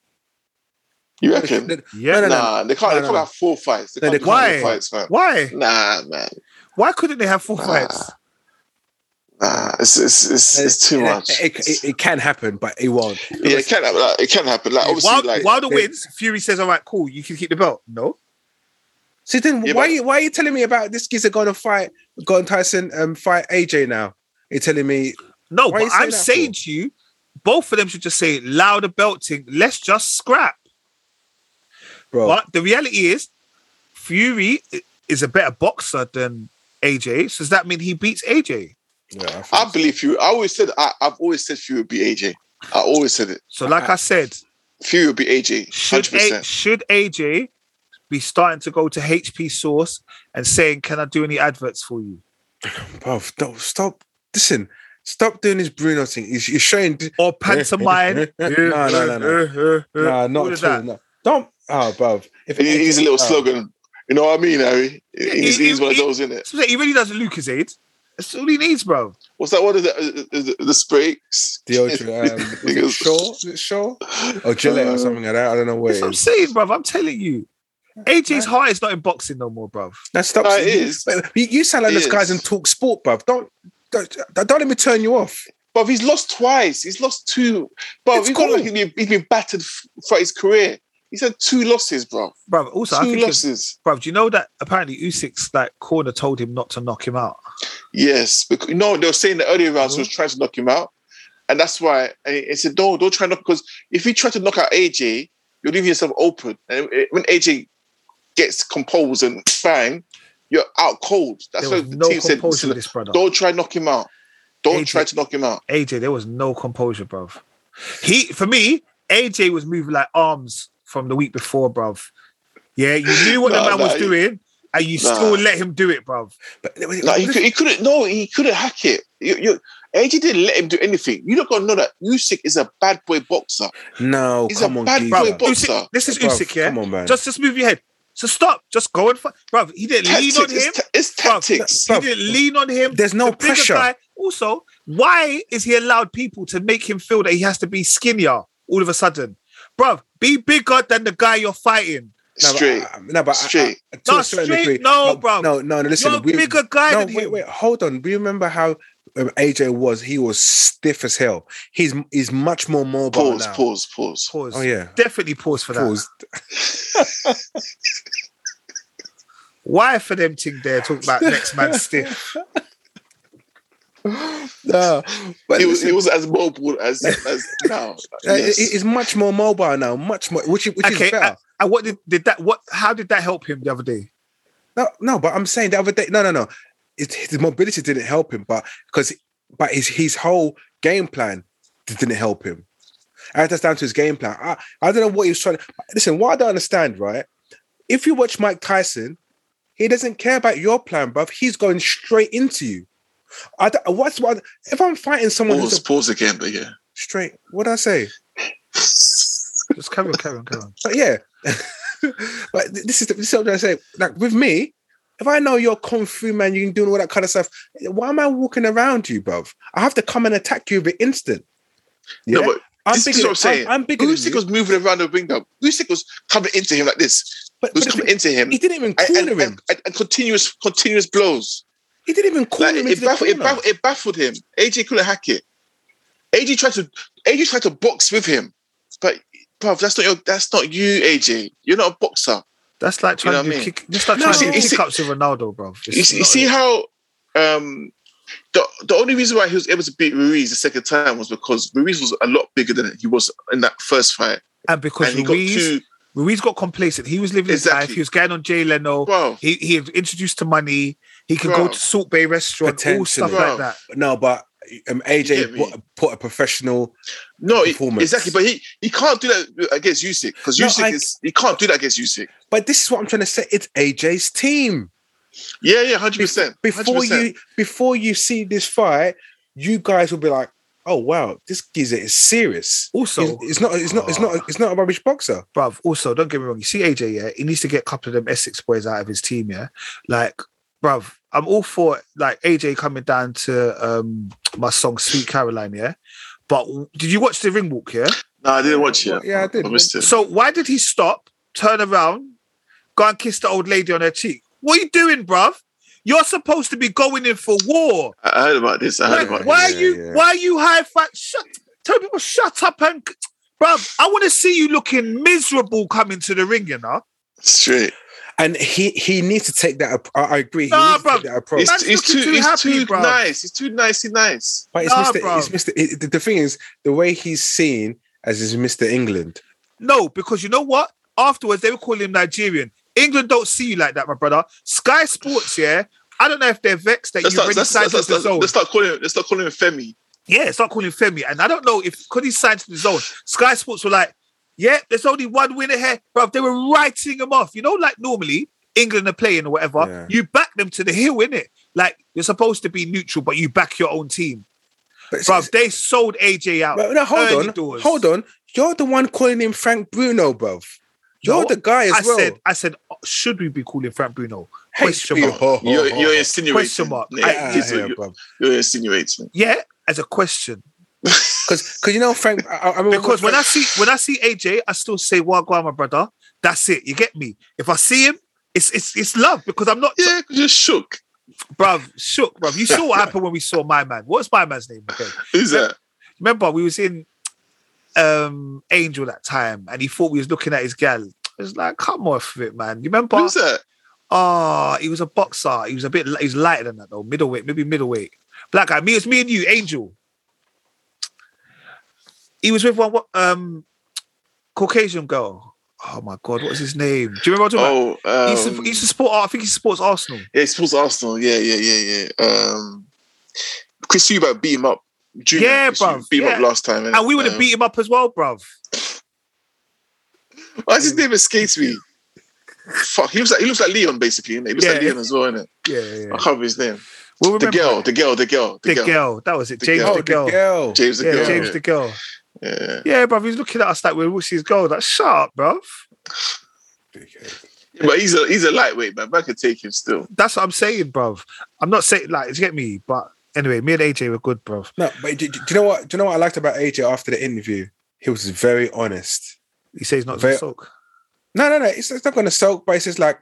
You reckon? Yeah. No, no, no. nah, they can't. No, they no, can't have four fights. They No, can't they have four fights, man. Why? Nah, man. Why couldn't they have four Nah. fights? Nah, it's it's it's, it's too It- much. It, it, it can happen, but it won't. yeah, it can happen. Like, it can happen. Like obviously, Wild, like Wilder they- wins, Fury says, "All right, cool, you can keep the belt." No, See, then Yeah, why but- you why are you telling me about this geezer going to fight, going Tyson um fight AJ now? You're telling me, no. Why you but I'm saying for? to you, both of them should just say, louder the belting. Let's just scrap." bro. But the reality is, Fury is a better boxer than AJ. So does that mean he beats AJ? Yeah, I I so. believe you. I always said I, I've always said Fury would be AJ. I always said it. So, like I said, Fury would be AJ. should A- should AJ be starting to go to HP Sauce and saying, "Can I do any adverts for you?" bro. Don't stop. Listen, stop doing this Bruno thing. He's, he's showing. Or pantomime? No, no, no, no. Nah, not of at all. that. No. Don't. Oh, bro. If He- He's a little oh. slogan. You know what I mean, Harry? He's, he- he's one of he- those, isn't it? He really does Lucozade. That's all he needs, bro. What's that one? Is it, is it the uh, uh, uh, sprays? Deodorant. Um, was it Sure? Is it Sure? Or Gillette or something like that? I don't know what That's it what I'm saying, bro. I'm telling you. AJ's heart is not in boxing no more, bro. That stops. No, it you, you, you sound like It this guy's is. in talkSPORT, bruv. Don't, don't don't let me turn you off. But he's lost twice. He's lost two. But he's cool. like he's been, he's been battered f- throughout his career. He's had two losses, bro. Bro, also, two losses. bro, do you know that apparently Usyk's like corner told him not to knock him out? Yes, because you know they were saying the earlier rounds mm-hmm. he was trying to knock him out, and that's why. And he said, "Don't, don't try to knock." Because if you try to knock out AJ, you're leaving yourself open. And when AJ gets composed and bang, you're out cold. That's There why was the no team said, composure with "Listen, this brother. "Don't try knock him out. Don't AJ try to knock him out." AJ, there was no composure, bruv. He, for me, AJ was moving like arms from the week before, bruv. Yeah, you knew what Nah, the man was nah, doing, and you nah. still let him do it, bruv. But No, he, could, he couldn't. No, he couldn't hack it. You, you, AJ didn't let him do anything. You don't got to know that Usyk is a bad boy boxer. no, He's a on, bad geezer. boy Bruv, boxer. Usyk, this is Bruv, Usyk, yeah? Come on, man. Just, just move your head. So stop. Just go and fight. Bruv, he didn't lean on him. It's, ta- it's Bruv, tactics. He didn't lean on him. There's no The pressure. guy- Also, why is he allowed people to make him feel that he has to be skinnier all of a sudden? Bruv, be bigger than the guy you're fighting. No, but, Straight. uh, no, but Straight. I- to No, a certain straight? degree- No, but- bruv. No, no, no. Listen, You're a we- bigger guy no, than wait, him. wait, hold on. We remember how AJ was. He was stiff as hell. He's he's much more mobile Pause, now. pause, pause. Pause. Oh yeah. Definitely pause for that. Why for them thing there talk about next man stiff? No, but He was, listen, he was as mobile as, as now. uh, Yes. he- he's much more mobile now. Much more, which is- which Okay, is better. And what did, did that? What? How did that help him the other day? No, no, but I'm saying the other day, no, no, no. It, his mobility didn't help him, but because, but his his whole game plan didn't help him. And that's down to his game plan. I, I don't know what he was trying to listen. What I don't understand, right? If you watch Mike Tyson, he doesn't care about your plan, bruv. He's going straight into you. I don't, what's what if I'm fighting someone Pause, who's a, pause again, but yeah. straight? What did I say? Just carry on, carry on, carry on. But yeah, but this is this is what I'm trying to say. Like with me, if I know you're kung fu man, you can do all that kind of stuff. Why am I walking around you, bruv? I have to come and attack you with instant. Yeah, No, but I'm this bigger. is what I'm saying. I'm, I'm bigger Usyk was moving around the ring though. Usyk was coming into him like this. But, He was coming the into him he didn't even and, corner and, him. and, and continuous continuous blows. He didn't even corner Like, him it, baffled, it, baffled, it baffled him. AJ couldn't hack it. AJ tried to AJ tried to box with him, but bro, that's not your that's not you, AJ. You're not a boxer. That's like You trying know to what I mean? kick. Just like No, trying to you do see- kick-ups with Ronaldo, bro. You, see- you see how um the the only reason why he was able to beat Ruiz the second time was because Ruiz was a lot bigger than he was in that first fight, and because and he got Ruiz, two. Ruiz got complacent. He was living his Exactly. life. He was going on Jay Leno. Bro, He he had introduced to money. He could go to Salt Bae Restaurant, all stuff Potentially. like that. no, but um, AJ get me? put, put a professional. no, performance. exactly. But he he can't do that against Usyk because No, Usyk I- is he can't do that against Usyk. But this is what I'm trying to say. It's AJ's team. Yeah, yeah, hundred percent. before you before you see this fight, you guys will be like, "Oh wow, this geezer is serious." Also- it's not, it's not, it's not, it's not a rubbish boxer. Bruv, also, don't get me wrong. You see AJ, yeah, he needs to get a couple of them Essex boys out of his team, yeah. Like, bruv, I'm all for like AJ coming down to um my song Sweet Caroline, yeah. But did you watch the ring walk, yeah? No, I didn't watch it. Yeah, I did. I missed it. So why did he stop, turn around, go and kiss the old lady on her cheek? What are you doing, bruv? You're supposed to be going in for war. I heard about this. I heard Like, about why this. are you? yeah. Why are you high five? Shut. Tell people shut up and, bruv. I want to see you looking miserable coming to the ring. You know. Straight. And he he needs to take that. I, I agree. He Nah, needs to bruv. take that approach. He's, he's too, too he's happy, too bruv. nice. He's too nicey nice. But it's Nah, Mr. bruv. It's Mr. It, the, the thing is, the way he's seen as is Mr. England. No, because you know what? Afterwards, they were calling him Nigerian. England don't see you like that, my brother. Sky Sports, yeah. I don't know if they're vexed that you start, already let's, signed let's, to DAZN. let's start calling him. Let's start calling him Femi. Yeah, start calling him Femi. And I don't know if could he signed to DAZN. Sky Sports were like, yeah, there's only one winner here. Bro, they were writing him off. You know, like normally England are playing or whatever, Yeah. you back them to the hill, innit? Like you're supposed to be neutral, but you back your own team. But Bro, they sold AJ out. But no, hold on, doors. hold on. You're the one calling him Frank Bruno, bro. You're No, the guy as I well. said, I said, uh, should we be calling Frank Bruno? Question HP, mark. ho, ho, You're, you're insinuating. Question mark. Yeah, I- Get this outta is here, what bruv. you're, you're insinuating. Yeah, as a question. Because because you know, Frank, I, I remember Because when I see when I see AJ, I still say Wagwan, my brother. That's it. You get me? If I see him, it's it's it's love because I'm not Yeah, you're shook. bruv, shook, bruv. You saw what happened when we saw my man. What's my man's name? Okay. Who's that? Remember, we was in um Angel that time and he thought we was looking at his gal. It's like, come off it, man. You remember? Who's that? Ah, he was a boxer. He was a bit he's lighter than that though. Middleweight, maybe middleweight. Black guy. Me, it's me and you, Angel. He was with one what um Caucasian girl. Oh my god, what's his name? Do you remember what I'm talking about? Oh, um, He used to, he used to support. I think he supports Arsenal. yeah, he supports Arsenal. Yeah, yeah, yeah, yeah. Um, Chris Eubank beat him up. Junior, Yeah, Chris Eubank bruv, Beat him yeah. up last time. And we would have um, beat him up as well, bruv. Why's his name escapes me? Fuck, he looks like he looks like Leon basically. Innit? He looks like Leon as well, innit? Yeah, yeah. I yeah. can't remember his name. We'll The girl, the girl, the girl, the, the girl. girl. That was it. The James girl. the oh, girl. the. James DeGale. James DeGale. Yeah. Yeah, bruv. He's looking at us like we're his goal. Like, shut up, bruv. But he's a he's a lightweight, man. I could take him still. That's what I'm saying, bruv. I'm not saying like, you get me, but anyway, me and AJ were good, bruv. No, but do, do you know what? Do you know what I liked about AJ after the interview? He was very honest. He says not Very- to soak. No, no, no. It's, it's not going to soak, but it's just like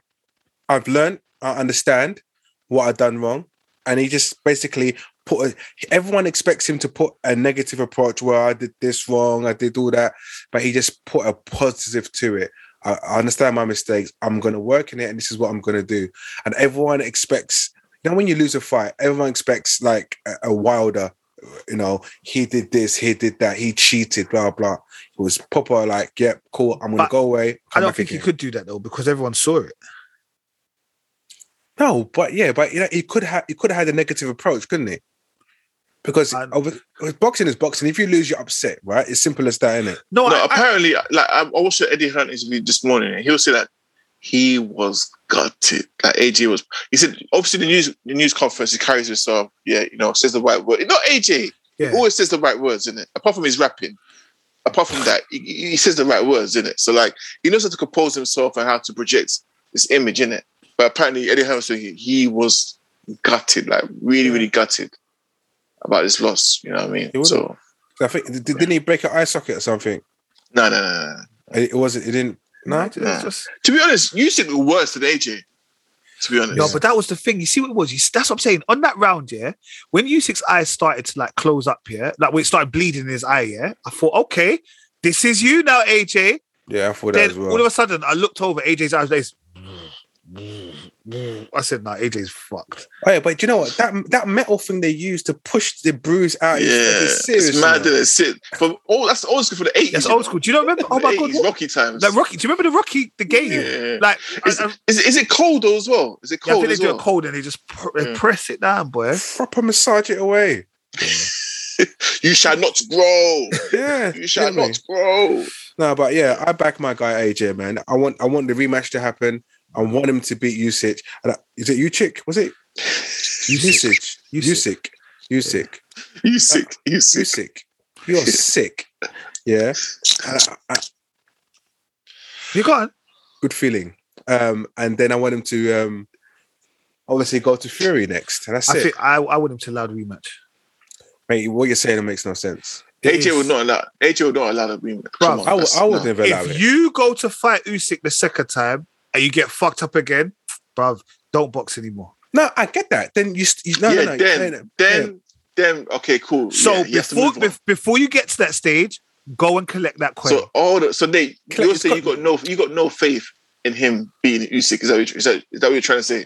I've learned, I understand what I've done wrong, and he just basically put. A, everyone expects him to put a negative approach where I did this wrong, I did all that, but he just put a positive to it. I, I understand my mistakes. I'm going to work in it, and this is what I'm going to do. And everyone expects. You know, when you lose a fight, everyone expects like a, a wilder. You know, he did this, he did that, he cheated, blah blah. It was proper, like, yep, cool. I'm gonna But go away. I don't think he could do that though because everyone saw it. No, but yeah, but you know, he could have he could have had a negative approach, couldn't he? Because And- over, boxing is boxing. If you lose, you're upset, right? It's simple as that, isn't it? No, no, I, I, apparently, like I, I watched the Eddie Hearn interview this morning, and he was saying that he was gutted. Like AJ was. He said, obviously, the news the news conference, he carries himself. Yeah, you know, says the right word. Not AJ. yeah. He always says the right words, isn't it? Apart from his rapping. Apart from that, he, he says the right words, isn't it? So like, he knows how to compose himself and how to project this image, in it. But apparently, Eddie Hearn was he, he was gutted, like really, really gutted about this loss. You know what I mean? He would've. So I think did, didn't he break an eye socket or something? no, no, no, no. no. It wasn't. It didn't. No, it's Nah. just- To be honest, you said worse than AJ. To be honest, No, but that was the thing. You see what it was? You, that's what I'm saying. On that round, yeah, when Usyk's eyes started to like close up, yeah, like when it started bleeding in his eye, yeah, I thought, okay, this is you now, AJ. yeah, I thought that Then as all of a sudden, I looked over AJ's eyes. Like, I said, no, "Nah, AJ's fucked." Oh, yeah, but do you know what? That that metal thing they used to push the bruise out. yeah, is, is serious. it's mad that it's it. From all that's old school for the eighties. That's old school. Do you not remember? Oh my god, what? Rocky times. like Rocky. Do you remember the Rocky, the game? Yeah. Like, Is, I- I- is, it- is it cold though as well? Is it yeah, I cold think they as do well? it cold and they just pr- Yeah. press it down, boy. Proper massage it away. you shall not grow. Yeah, You shall get me? not grow. No, but yeah, I back my guy AJ, man. I want I want the rematch to happen. I want him to beat Usyk. And I- Is it Usyk? Was it. You sick. You sick. Usyk. You're sick. Yeah. And I- I- You got on. good feeling. Um, and then I want him to um, obviously go to Fury next, and that's I it. think I, I want him to allow the rematch. Mate, what you're saying makes no sense. AJ is- would not allow. AJ would not allow the rematch. Come Bruv, on, I, w- I would no. never allow If it. you go to fight Usyk the second time and you get fucked up again, bruv, don't box anymore. No, I get that. Then you, st- you no, yeah, no, no, then, no, no. then, then, okay, cool. So yeah, you have to before move bef- before you get to that stage, go and collect that coin. So all the so they Collect you're his saying you got no you got no faith in him being Usyk. Is that what you- is that, is that what you're trying to say?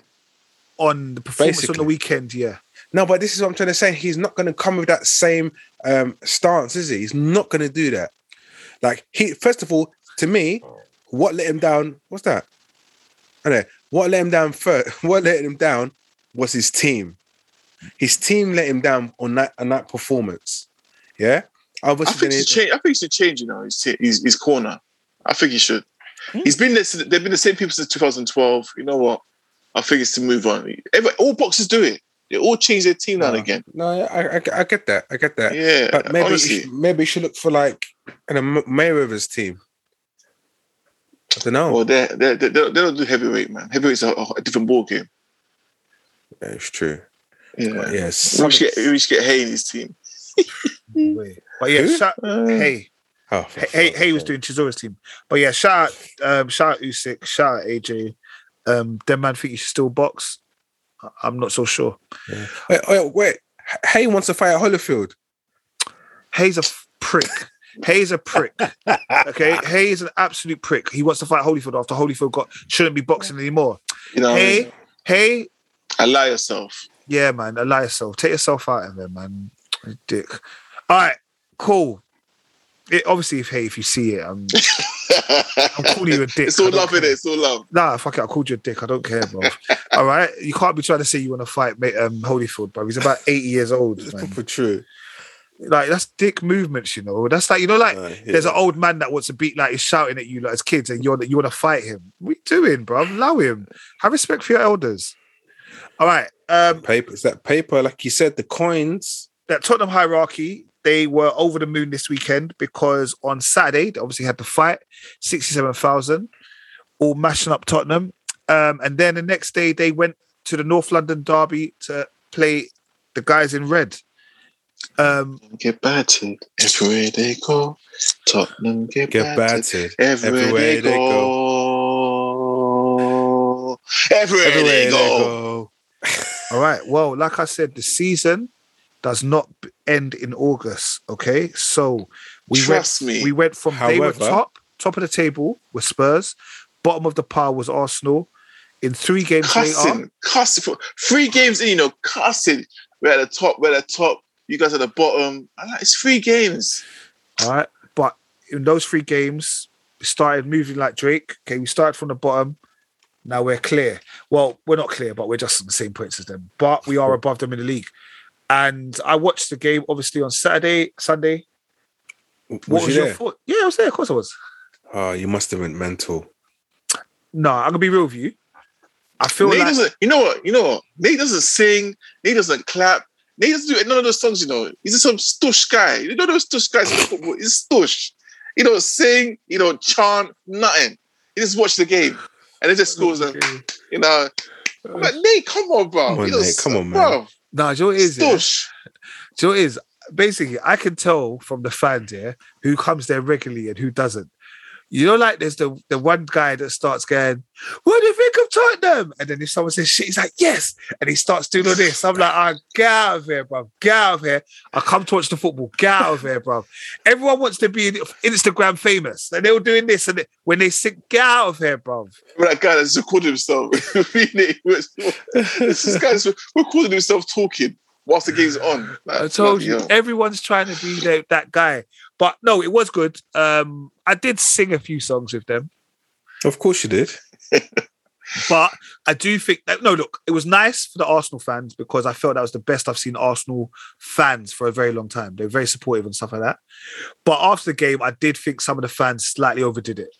on the performance on the weekend, yeah. No, but this is what I'm trying to say. He's not going to come with that same um, stance, is he? He's not going to do that. Like he, first of all, to me, what let him down? What's that? Okay, what let him down first? What let him down was his team. His team let him down on that on that performance. Yeah, I think then he should change. I think he should change. You know, his his, his corner. I think he should. Hmm? He's been this. They've been the same people since 2012. You know what? I think it's to move on. Every, all boxers do it. They all change their team now and again. No, I, I, I get that. I get that. Yeah, But maybe he honestly. should, maybe he should look for like you know, Mayweather's team. I don't know. Well, they they they they don't do heavyweight, man. Heavyweight's a, a different ball game. yeah, it's true. Yeah. But yes. We should get we should get Haye in his team. But yeah, Who? shout, Uh, hey, Oh, for hey, fuck's hey was doing Chisora's team. But yeah, shout out, um, shout out Usyk, shout out AJ. Um, them man think you should still box. I- I'm not so sure. Wait, wait, wait. Haye wants to fight at Holyfield. Haye's a f- prick. Haye's a prick. Okay, Haye's an absolute prick. He wants to fight Holyfield after Holyfield got shouldn't be boxing anymore. You know, Hey, hey, allow yourself. yeah, man, allow yourself. Take yourself out of there, man. Dick. All right, cool. It, obviously, if hey, if you see it, I'm, I'm calling you a dick. It's all love it. It's all love. Nah, fuck it. I called you a dick. I don't care, bro. All right, you can't be trying to say you want to fight mate, um, Holyfield, bro. He's about eighty years old, It's man. proper true. Like that's dick movements, you know. That's like you know, like Uh, yeah. there's an old man that wants to beat, like he's shouting at you like as kids, and you're you want to fight him. What you doing, bro? Allow him. Have respect for your elders. All right. Um, paper. Is that paper? Like you said, the coins. that Tottenham hierarchy, they were over the moon this weekend because on Saturday they obviously had the fight, sixty-seven thousand, all mashing up Tottenham, um, and then the next day they went to the North London derby to play the guys in red. Um, Get battered everywhere they go. Tottenham get, Get battered, battered. everywhere, everywhere they, they go. Everywhere, Everywhere they they go. go. all right. Well, like I said, the season does not end in August. Okay, so we Trust went, me. We went from they were top top of the table with Spurs, bottom of the pile was Arsenal. In three games later, Cussing, cussing three games in, you know, cussing. We're at the top, we're at the top. You guys at the bottom. I like it's three games. All right. But in those three games, we started moving like Drake. Okay, we started from the bottom. Now we're clear. Well, we're not clear, but we're just on the same points as them. But we are above them in the league. And I watched the game obviously on Saturday, Sunday. What was, you your there? thought? Yeah, I was there. Of course I was. Oh, you must have been mental. No, I'm gonna be real with you. I feel Nate like doesn't, you know what? You know what? Nate doesn't sing. Nate doesn't clap. Nate doesn't do none of those songs. You know, he's just some stush guy. You know those stush guys in football. He's stush. He don't sing. He don't chant. Nothing. He just watch the game, and it just scores them. Uh, you know, I'm like Nate, come on, bro. Come on, You don't Nate, come on, man. bro. no, do you know what it is? Yeah? Stush. Do you know what it is? Basically, I can tell from the fans here who comes there regularly and who doesn't. You know, like there's the, the one guy that starts going, What do you think of Tottenham? And then if someone says shit, he's like, Yes. And he starts doing all this. I'm like, ah, get out of here, bro. Get out of here. I come to watch the football. Get out of here, bro. Everyone wants to be Instagram famous. And they were doing this. And when they sing, get out of here, bro. That guy that's recorded himself. This guy's recording himself talking whilst the game's on. Like, I told bloody you, hell. everyone's trying to be that, that guy. But no, it was good. Um, I did sing a few songs with them, Of course you did. but I do think that no, look, it was nice for the Arsenal fans because I felt that was the best I've seen Arsenal fans for a very long time. They're very supportive and stuff like that. But after the game, I did think some of the fans slightly overdid it.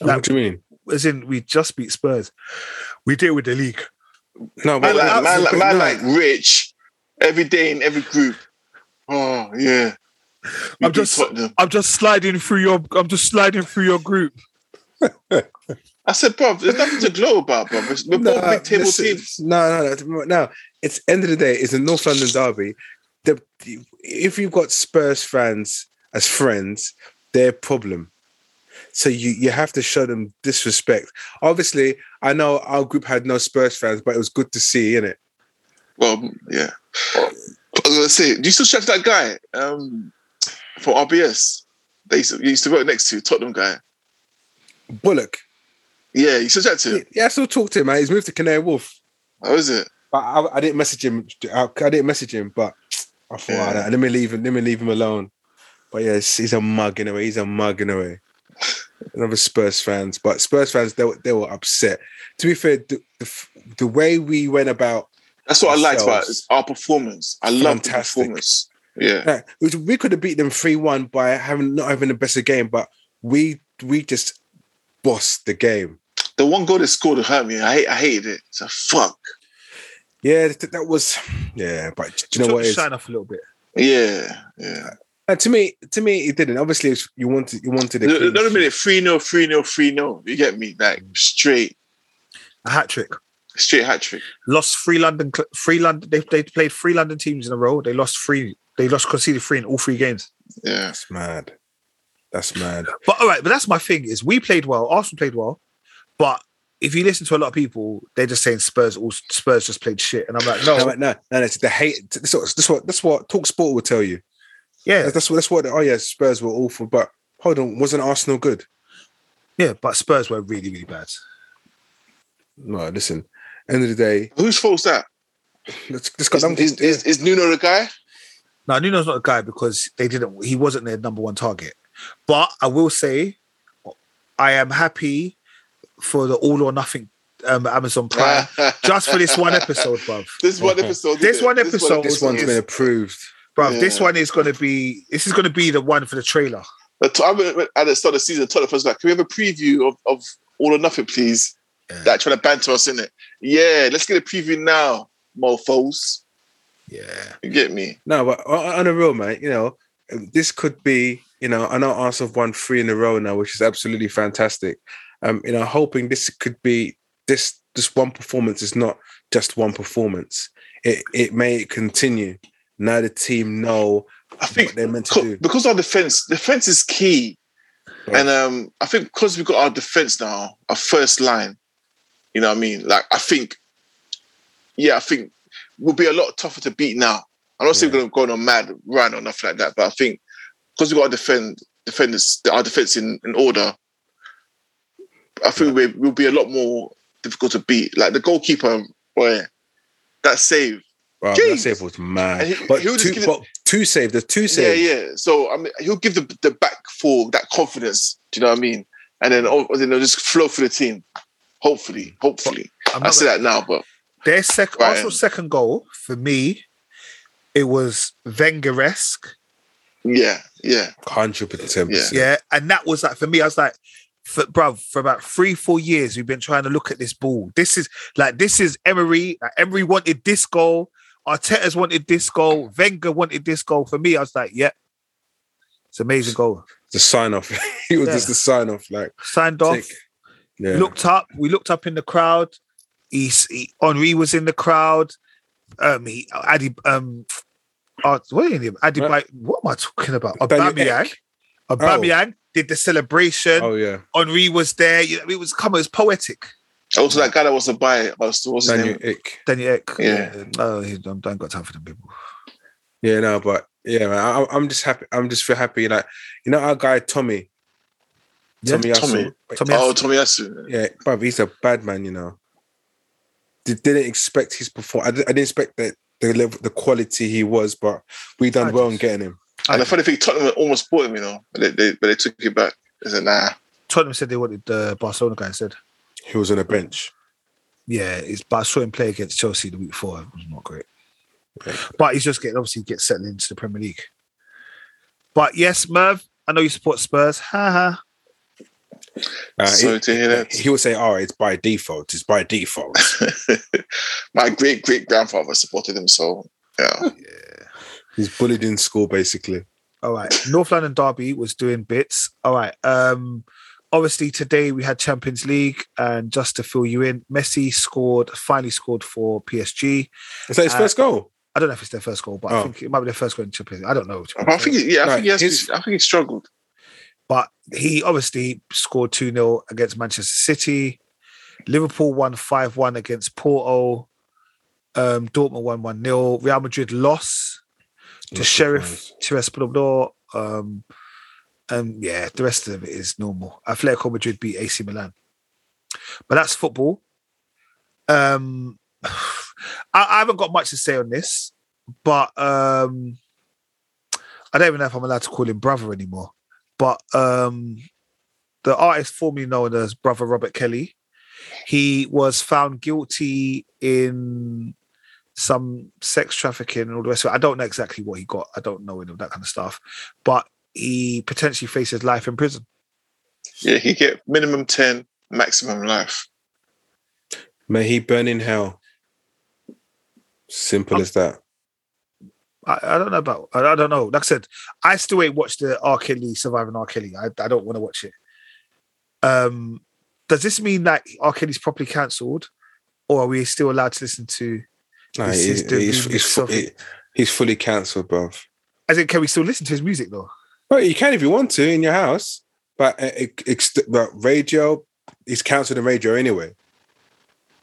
what do you mean? As in, we just beat Spurs. We deal with the league. No, Man, but man, like, but man no. like Rich every day in every group. Oh yeah. We I'm just- Tottenham. I'm just sliding through your. I'm just sliding through your group. I said, bro, there's nothing to glow about, bro. We're No, both big table listen, teams. No, no, no, no. It's end of the day. It's a North London derby. The, if you've got Spurs fans as friends, their problem. So you you have to show them disrespect. Obviously, I know our group had no Spurs fans, but it was good to see, innit? Well, yeah. I was gonna say, do you still chat to that guy um, from RBS? They used to, used to work next to Tottenham guy. Bullock. Yeah, you still chat to him. Yeah, I still talk to him, man. He's moved to Canary Wharf. How is it? But I, I didn't message him. I, I didn't message him, but I thought, Yeah. "Ah, let me leave him. Let me leave him alone. But yeah, he's he's a mug in a way. He's a mug in a way. Another Spurs fans, but Spurs fans they were, they were upset. To be fair, the, the, the way we went about, That's what I liked about Ourselves. it, is our performance. I love the performance. Yeah. which we could have beat them three one by having not having the best of game, but we we just bossed the game. The one goal they scored hurt me. I hate, I hated it. So fuck. Yeah, that, that was yeah. But do you know Took what the it is? shine off a little bit. Yeah, yeah. Uh, to me, to me, it didn't. Obviously, it's- you wanted you wanted it. No, clean no, no, minute. 3 0, 3 0, 3 0. You get me? Like straight, A hat trick. Straight hat trick. Lost three London, three London. They they played three London teams in a row. They lost three. They lost conceded three in all three games. Yeah. That's mad. That's mad. But all right, but that's my thing is we played well. Arsenal played well, but if you listen to a lot of people, they're just saying Spurs all Spurs just played shit, and I'm like, no, No, no, no, no. It's the hate. This what this what this what talkSPORT will tell you. yeah, That's what that's what. Oh yeah, Spurs were awful, but hold on, wasn't Arsenal good? yeah, but Spurs were really really bad. No, listen. End of the day, Whose fault's that? let's let's go. Is, is, is, is Nuno the guy? Now Nuno's not a guy because they didn't. He wasn't their number one target. But I will say, I am happy for the all or nothing um, Amazon Prime just for this one episode, bruv. This one episode. This one it? episode this one's is- been approved. Bruv, this one is going to be. This is going to be the one for the trailer. But I remember at the start of the season, Tottenham was like, "Can we have a preview of, of All or Nothing, please?" Yeah. That trying to banter us in it. Yeah, let's get a preview now, mofo's. Yeah, You get me? No, but on a real man, you know, this could be. You know, I know Arsenal have won three in a row now, which is absolutely fantastic. Um, you know, hoping this could be this this one performance is not just one performance. It it may continue. Now the team know I think what they're meant to co- do. because our defense, defense is key, Right. and um, I think because we've got our defense now, our first line. You know what I mean? Like I think, yeah, I think we'll be a lot tougher to beat now. I'm not saying Yeah. we're going on a mad run or nothing like that, but I think because we've got to defend defenders, our defense in, in order, I think we we'll be a lot more difficult to beat. Like the goalkeeper, boy, that save. Wow, Jeez. that save was mad. He- but, he'll two, give it- but two save, the two Yeah, saves. yeah. So I mean, he'll give the the back four that confidence. Do you know what I mean? And then, oh, then they'll just flow through the team. Hopefully, hopefully. I'm I say that now, but Their second Right. Arsenal's second goal for me, it was Wenger-esque. yeah, yeah. Hundred percent. Yeah. Yeah, and that was like for me. I was like, for, bruv, for about three, four years, we've been trying to look at this ball. This is like this is Emery. Like, Emery wanted this goal. Arteta's wanted this goal. Wenger wanted this goal. For me, I was like, yeah, it's an amazing goal. The sign off. he was Yeah. just the sign off. Like Signed off. tick. Yeah. Looked up. We looked up in the crowd. He, he Henry was in the crowd. Um, he Adi um, uh, what are you Adi, Right. what am I talking about? Daniel Aubameyang. Ek. Aubameyang did the celebration. Oh yeah. Henry was there. You know, it was come. It was poetic. Also, that guy that was to buy it, but still wasn't Daniel him. Ick. Daniel Ek. Yeah. No, he don't, don't got time for them people. Yeah, no, but yeah, man, I, I'm just happy. I'm just feel happy. Like you know, our guy Tommy. Yeah, Tommy. Oh, Asu. Tomiyasu. Yeah, but he's a bad man. You know. Did, didn't expect his perform. I, didn't expect that the level, the quality he was, but we done I well in getting him. And the funny thing, Tottenham almost bought him, you know, but they, they, but they took it back. They said, nah. Tottenham said they wanted the Barcelona guy instead. He was on a bench. Yeah, it's, but I saw him play against Chelsea the week before. It was not great. Yeah. But he's just getting obviously get settled into the Premier League. But yes, Merv, I know you support Spurs. Ha ha. Uh, Sorry he, to hear that. he would say, "Oh, it's by default. It's by default." My great great grandfather supported him, so yeah. he's bullied in school, basically. All right. North London Derby was doing bits. All right. Um, obviously today we had Champions League, and just to fill you in, Messi scored finally scored for PSG. Is that his Uh, first goal? I don't know if it's their first goal, but I Oh. think it might be their first goal in Champions League. I don't know. I think, yeah, I No, think he has. his- I think he struggled. But he obviously scored 2 0 against Manchester City. Liverpool won 5 1 against Porto. Um, Dortmund won 1 0. Real Madrid lost to Not Sheriff surprised. Tiraspol. Um, and yeah, the rest of it is normal. Atletico Madrid beat AC Milan. But that's football. Um, I, I haven't got much to say on this, but um, I don't even know if I'm allowed to call him brother anymore. But um, the artist formerly known as Brother Robert Kelly, he was found guilty in some sex trafficking and all the rest of it. I don't know exactly what he got. I don't know any of that kind of stuff. But he potentially faces life in prison. Yeah, he get minimum ten, maximum life. May he burn in hell. Simple as that. I, I don't know about. I, I don't know. Like I said, I still ain't watched the R. Kelly surviving R. Kelly. I, I don't want to watch it. Um, does this mean that R. Kelly's properly cancelled, or are we still allowed to listen to? No, he- he's, he's, he- he's fully cancelled, bruv. As in, can we still listen to his music though? Well, you can if you want to in your house, but uh, it, it's but radio is cancelled in radio anyway.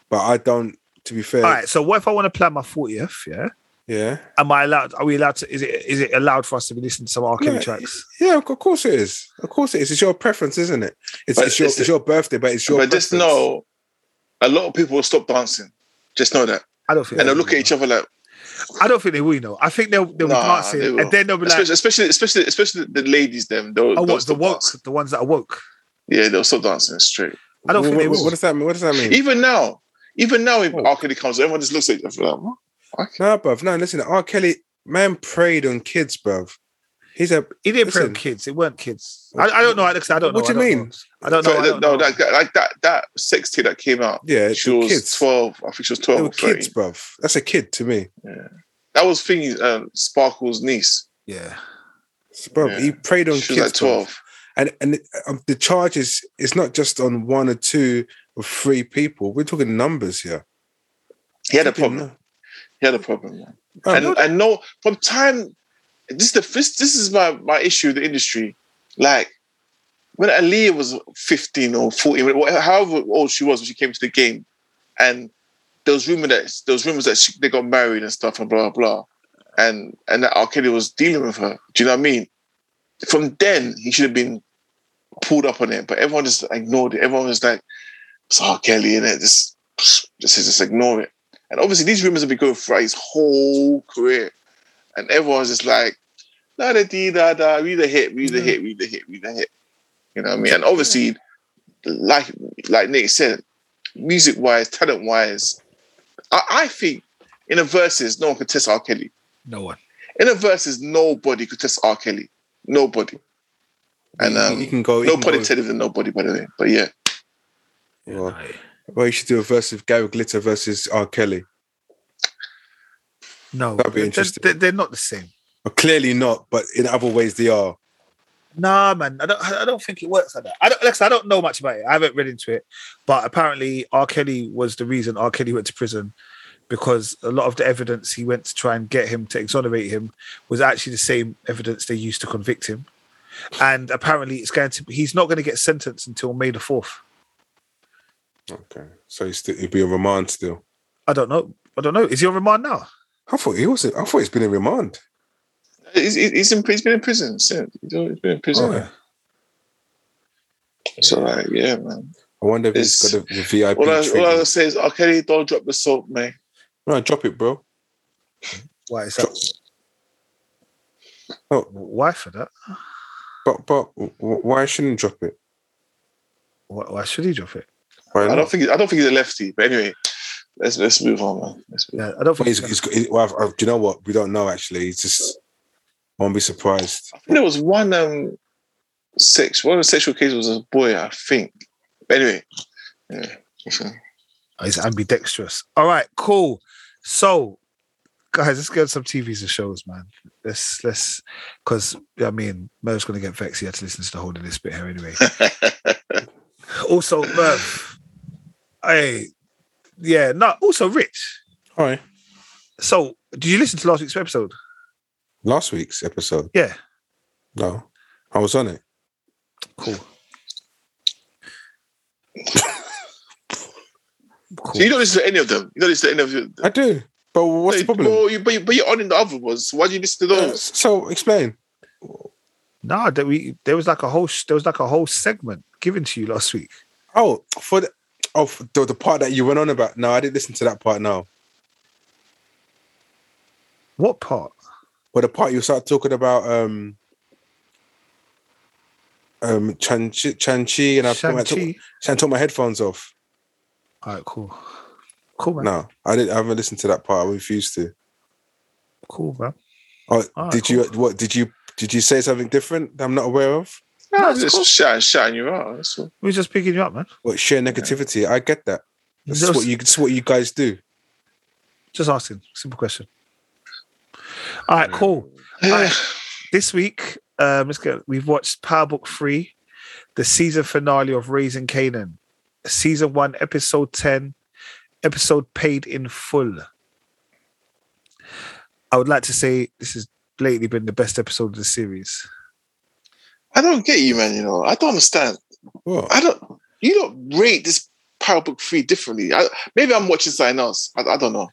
But I don't. To be fair, All right. So what if I want to plan my fortieth? Yeah. Yeah, Am I allowed? Are we allowed to? Is it is it allowed for us to be listening to some R. Kelly Yeah, tracks? yeah. Of course it is. Of course it is. It's your preference, isn't it? It's, But it's your it's- it's your birthday, but it's your. but just know, a lot of people will stop dancing. Just know that, I don't think. and they they'll look will. at each other like, I don't think they will. You know. I think they'll they'll be Nah, dancing, they will. and then they'll be like, especially, especially, especially, especially the ladies. Them, they'll, "Oh, what the stop woke? dancing. The ones that are woke." Yeah, they'll stop dancing straight. I don't what, think they what- will. what does that mean? What does that mean? Even now, even now, if Oh. R. Kelly comes, everyone just looks at each other like, what? No, bruv. No, listen. R. Kelly, man, preyed on kids, bruv. He's a. He didn't play Listen. with kids. It weren't kids. I, I don't know, Alex. I don't know. What do you I mean? know. I don't know. I don't no, know. that, that- like that that sex tape that came out. Yeah, She was kids. twelve. I think she was twelve were kids, bruv. That's a kid to me. Yeah. That was thingy, um, Sparkle's niece. yeah. Bruv, Yeah. he preyed on She kids. was like bruv. twelve. and and um, the charges is not just on one or two or three people. We're talking numbers here. He had a Talking problem. He had a problem. Man. Oh, and I know from time this is the first this is my my issue with the industry. Like when Aaliyah was fifteen or fourteen, however old she was when she came to the game, and there was rumor that there was rumors that she, they got married and stuff and blah blah, and and that R. Kelly was dealing with her. Do you know what I mean? From then he should have been pulled up on it, but everyone just ignored it. Everyone was like, "It's R. Kelly," and it just just just ignore it. And obviously, these rumors have been going throughout his whole career. And everyone's just like, da da dee da da, read the hit, read the Yeah. hit, read the hit, read the hit. You know what I mean? And obviously, like like Nick said, music wise, talent wise, I, I think in a Verzuz, no one could test R. Kelly. No one. In a Verzuz, nobody could test R. Kelly. Nobody. And you, um, you can go. you no can pun go- intended than nobody, by the way. But yeah. Well, Aye. Well, you should do a verse of Gary Glitter versus R. Kelly. No, That'd be they're- interesting. They're, they're not the same. Well, clearly not, but in other ways they are. Nah, man, I don't. I don't think it works like that. I don't. Alex, I don't know much about it. I haven't read into it, but apparently R. Kelly was the reason R. Kelly went to prison because a lot of the evidence he went to try and get him to exonerate him was actually the same evidence they used to convict him, and apparently it's going to. He's not going to get sentenced until May the fourth. Okay, so he's still, he'd be on remand still. I don't know. I don't know. Is he on remand now? I thought he was. I thought he's been in remand. He's, he's, in, he's been in prison since. He's always been in prison. Oh, yeah. So, like, yeah, man. I wonder if he's got the, the VIP All I, all I treatment. say is, okay, don't drop the soap, man. No, drop it, bro. Why is that? Oh, Why for that? but but why shouldn't he drop it? Why, why should he drop it? Why I don't think I don't think he's a lefty, but anyway, let's let's move on, man. Move Yeah, I don't think. he's, he's, he- well, I've- I've- do you know what? We don't know actually. He's just won't be surprised. I think there was one um sex one of the sexual cases was a boy, I think. But anyway, yeah. listen. He's ambidextrous. All right, cool. So, guys, let's get some TVs and shows, man. Let's let's because I mean Merv's gonna get vexed. He had to listen to the whole of this bit here anyway. also, Merv, hey, yeah, no. Also, Rich. All right. So, did you listen to last week's episode? Last week's episode. Yeah, No, I was on it. cool. So you don't listen to any of them. You don't listen to any of them. I do. But what's the problem? Well, you, but, you, but you're on in the other ones. So why do you listen to Uh, those? so explain. No, that we there was like a whole there was like a whole segment given to you last week. Oh, for the oh the, the part that you went on about. No, I didn't listen to that part. now. What part? Well, the part you start talking about um um Chan Chan Chi and I put my, took, Shang-Chi. took my headphones off. All right, cool. Cool, man. No, I didn't. I haven't listened to that part. I refused to. Cool, man. Oh, All right, did you? What did you? Did you say something different that I'm not aware of? No, That's just cool. shouting, shouting you out. That's all. We're just picking you up, man. What share negativity? I get that. That's Just- what you. That's what you guys do. Just asking. Simple question. All right, cool. Alright. This week, um, let's get, we've watched Power Book 3, the season finale of Raising Kanan, season 1, episode 10, episode paid in full. I would like to say this has lately been the best episode of the series. I don't get you, man. You know, I don't understand. What? I don't. You don't rate this Power Book Three differently. I, maybe I'm watching something else. I, I don't know.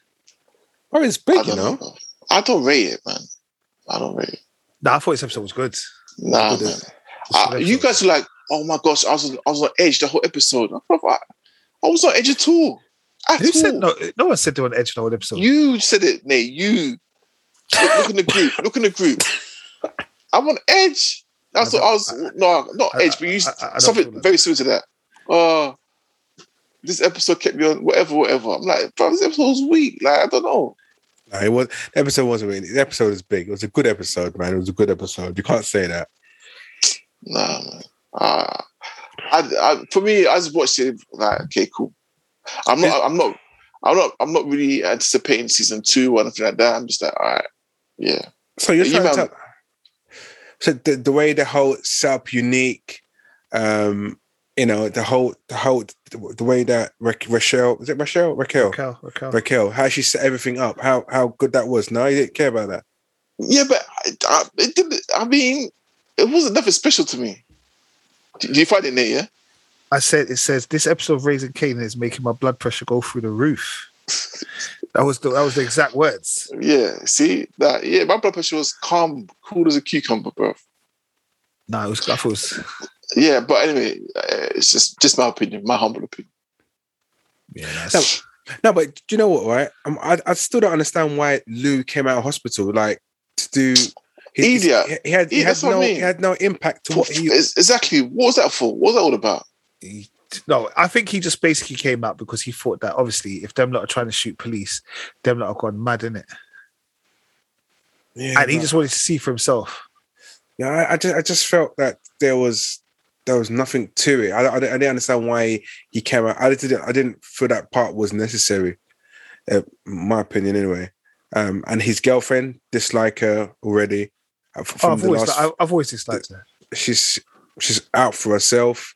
Oh, it's big, you know. know. I don't rate it, man. I don't rate it. Nah, I thought this episode was good. Nah, Good man. you guys are like, oh my gosh, I was on, I was on edge the whole episode. I, I was on edge at all. At Who all. said no? No one said they were on edge the whole episode. You said it, Nate. You look, look in the group. Look in the group. I'm on edge. That's I what I was. No, not I- edge, but you I- I- I something very similar to that. Oh, this episode kept me on whatever, whatever. I'm like, bro, this episode was weak. Like, I don't know. Nah, it was the episode wasn't really. The episode is big. It was a good episode, man. It was a good episode. You can't say that. Nah, man. Uh, I, I, for me, I just watched it. Like, okay, cool. I'm not. I'm not. I'm not. I'm not really anticipating season two or anything like that. I'm just like, all right, yeah. So you're You trying to tell. So the, the way the whole setup unique, um, you know, the whole the whole the way that Ra- Rachel is it Rachel Raquel Raquel, Raquel. Raquel how she set everything up how how good that was. No, you didn't care about that. Yeah, but I, I, it didn't. I mean, it wasn't nothing special to me. Do do you find it, Nate? Yeah. I said it says this episode of Raising Kanan is making my blood pressure go through the roof. That was the that was the exact words. Yeah. See that? Yeah, my blood pressure was calm, cool as a cucumber, bro. No, it was I thought it was Yeah, but anyway, uh, it's just just my opinion, my humble opinion. yeah, that's, No, but do you know what? Right, um, I I still don't understand why Lou came out of hospital like to do. he- Idiot. He, he had he Yeah, had that's what I no mean. he had no impact to what he. Exactly. What was that for? What was that all about? No, I think he just basically came out because he thought that obviously if them lot are trying to shoot police, them lot are gone mad in it, Yeah, and he just wanted to see for himself. Yeah, I, I just I just felt that there was there was nothing to it. I, I, I didn't understand why he came out. I didn't I didn't feel that part was necessary. Uh, my opinion, anyway. Um, and his girlfriend dislike her already. uh, f- Oh, I've the always last, I've always disliked her. she's she's out for herself.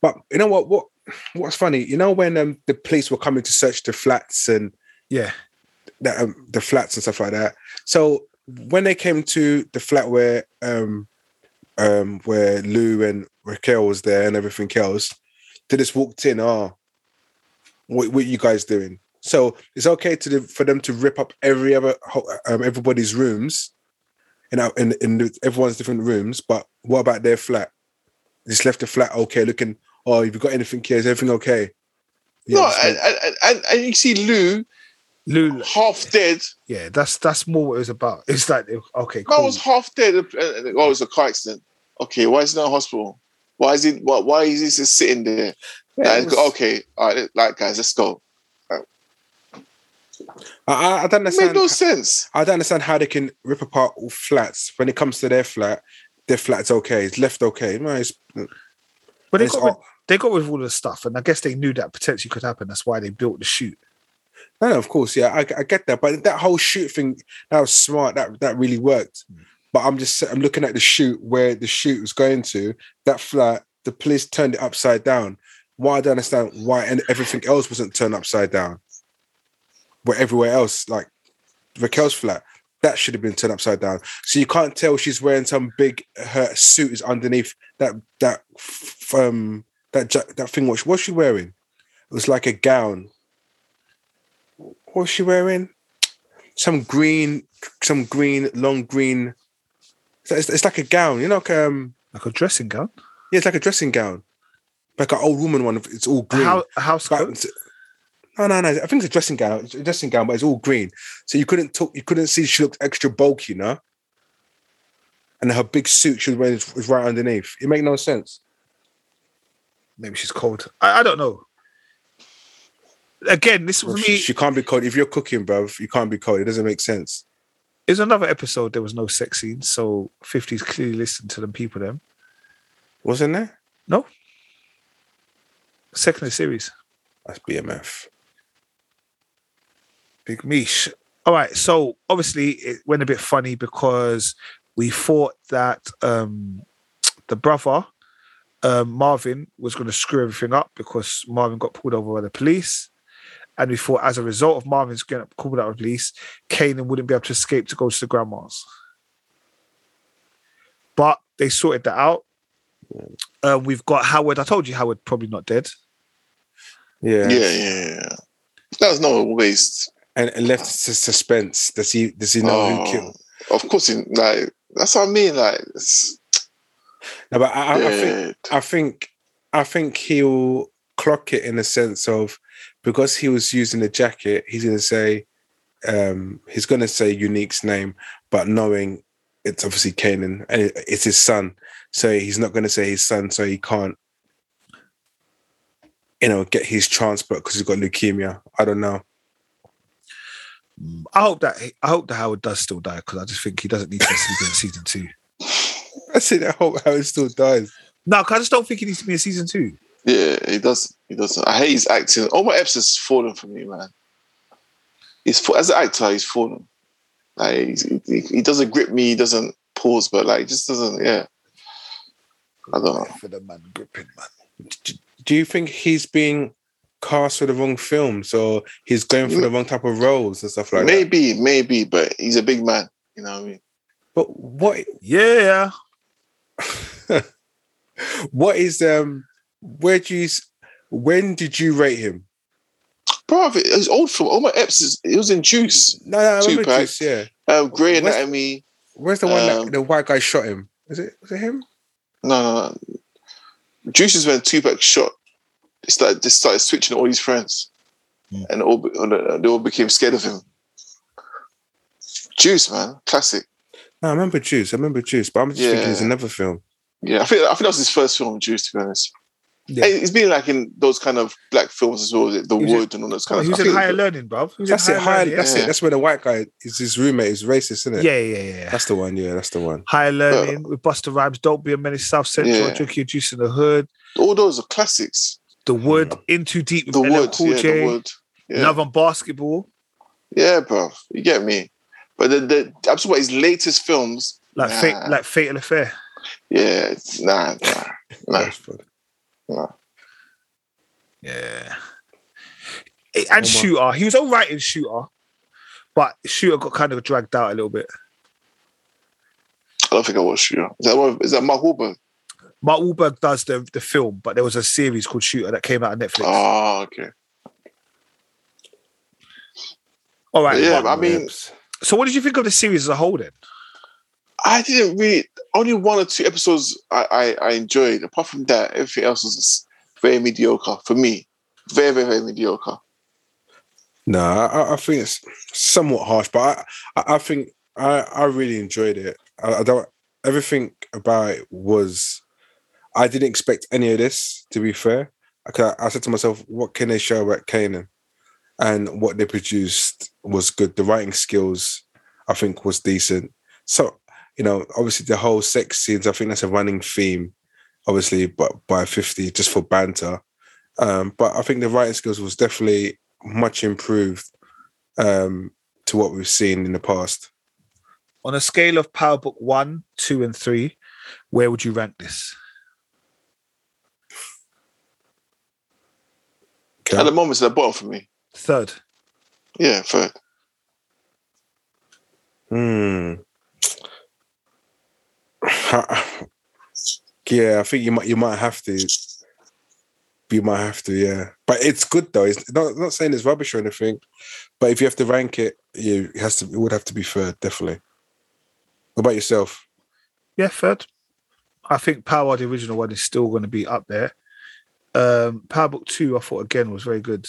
But you know what? What what's funny? You know when um, the police were coming to search the flats and Yeah, the, um, the flats and stuff like that. So when they came to the flat where um um where Lou and Raquel was there and everything else, they just walked in. Oh, what what you guys doing? So it's okay to the, for them to rip up every other um, everybody's rooms, know, in in everyone's different rooms. But what about their flat? Just left the flat okay, looking. Oh, have you got anything here? Is everything okay? Yeah, no, and, and, and, and you see Lou Lou. half dead. Yeah, that's that's more what it was about. It's like okay, cool. was half dead. and- and- Oh, it was a car accident. Okay, why is he not in hospital? Why is he? Why, why is he just sitting there? yeah, Like, was- okay, all right, like guys, let's go. I, I, I don't It understand. made no sense. I don't understand how they can rip apart all flats when it comes to their flat. Their flat's okay. It's left okay. No, it's, but they got rid, they got rid of all the stuff, and I guess they knew that potentially could happen. That's why they built the shoot. no, no, of course, yeah, I, I get that. But that whole shoot thing, that was smart. That that really worked. Hmm. But I'm just I'm looking at the shoot where the shoot was going to. That flat, the police turned it upside down. Why I don't understand why and everything else wasn't turned upside down. Where everywhere else, like Raquel's flat, that should have been turned upside down. So you can't tell she's wearing some big. Her suit is underneath that that um that that thing. What she- what's she wearing? It was like a gown. What was she wearing? Some green, some green, long green. It's, it's like a gown, you know, like, um, Like a dressing gown, yeah, it's like a dressing gown, like an old woman one. It's all green. a house coat. No, no, no. I think it's a dressing gown. It's a dressing gown, but it's all green. So you couldn't talk. You couldn't see she looked extra bulky, you know. And her big suit she was wearing was was right underneath. It made no sense. Maybe she's cold. I, I don't know. Again, this She, me she can't be cold. If you're cooking, bro, you can't be cold. It doesn't make sense. is another episode. There was no sex scenes, so 50s clearly listened to them people. Them Wasn't there? No. second series. That's BMF. Big Meech. All right. So obviously it went a bit funny because we thought that um, the brother um, Marvin was going to screw everything up because Marvin got pulled over by the police. And we thought, as a result of Marvin's getting pulled out of the police, Kanan wouldn't be able to escape to go to the grandma's. But they sorted that out. Um, we've got Howard. I told you Howard probably not dead. Yeah. Yeah, yeah, yeah. That was no waste. And, and left to suspense. Does he does he know who Oh, killed? Of course, he- like that's what I mean. Like, No, but I, I, I think I think I think he'll clock it in the sense of because he was using the jacket, he's gonna say um he's gonna say Unique's name, but knowing it's obviously Kanan and it's his son. So he's not gonna say his son, so he can't you know get his transport because he's got leukemia. I don't know. I hope that I hope that Howard does still die because I just think he doesn't need to be in season two. I see that hope Howard still dies. No, 'cause I just don't think he needs to be in season two. yeah, he does. He doesn't. I hate his acting. Omar Epps has fallen for me, man. He's fa- as an actor, he's fallen. Like he's, he, he doesn't grip me. He doesn't pause, but like he just doesn't. Yeah, I don't know. For the man gripping man. Do you think he's being cast for the wrong film, so he's going for the wrong type of roles and stuff like that? maybe, maybe, but he's a big man. You know what I mean? But what Yeah. what is um where do you s- when did you rate him? Bro, it's old film. Omar Epps is. it was in Juice. No, no, I remember Juice, yeah. Um, Grey Where's- Anatomy. Where's the one Um, that the white guy shot him? Is it was it him? No, no, no. Juice is when Tupac shot. They started, they started switching all his friends, Hmm. and all, they all became scared of him. Juice, man, classic. No, I remember Juice. I remember Juice, but I'm just thinking it's another film. Yeah, I think I think that was his first film, Juice. To be honest, Yeah. Hey, he's been like in those kind of black films as well, The He was and all those Oh, kind he of. was I in think- higher learning, bro. That's it. Higher, learning, that's yeah. it. That's where the white guy is his roommate is racist, isn't it? yeah, yeah, yeah, yeah. That's the one. Yeah, that's the one. Higher learning with Busta Rhymes. Don't be a menace. South Central. Yeah. Drinking your juice in the hood. all those are classics. The Wood. In too deep. With The LL Wood, Cool yeah, J. the Wood. Yeah, Love and basketball. yeah, bro, you get me. But the, the I'm talking about his latest films. Like Nah. fate, like Fatal Affair. Yeah, it's, nah, nah, nah. That's funny. Yeah. And Oh, Shooter. He was all right in Shooter, but Shooter got kind of dragged out a little bit. I don't think I watched you. Is that one, is that Mark Wahlberg? Mark Wahlberg does the, the film, but there was a series called Shooter that came out on Netflix. Oh, okay. all right. yeah, but- I mean, Reps. so what did you think of the series as a whole then? I didn't really. Only one or two episodes I, I, I enjoyed. Apart from that, everything else was just very mediocre for me. Very, very, very mediocre. No, I, I think it's somewhat harsh, but I, I, I think I, I really enjoyed it. I, I don't. Everything about it was. I didn't expect any of this. To be fair, I, I said to myself, "What can they show about Kanan? And what they produced was good. The writing skills, I think, was decent. So you know, obviously the whole sex scenes. I think that's a running theme, obviously, but by fifty just for banter. Um, but I think the writing skills was definitely much improved um, to what we've seen in the past. On a scale of Power Book one, two, and three, where would you rank this? Okay. At the moment, it's at the bottom for me. Third. Yeah, third. Hmm. yeah, I think you might you might have to. You might have to, yeah. But it's good though. It's not not saying it's rubbish or anything. But if you have to rank it, you it has to it would have to be third, definitely. What about yourself? Yeah, third. I think Power, the original one, is still going to be up there. Um, Power Book Two, I thought again was very good.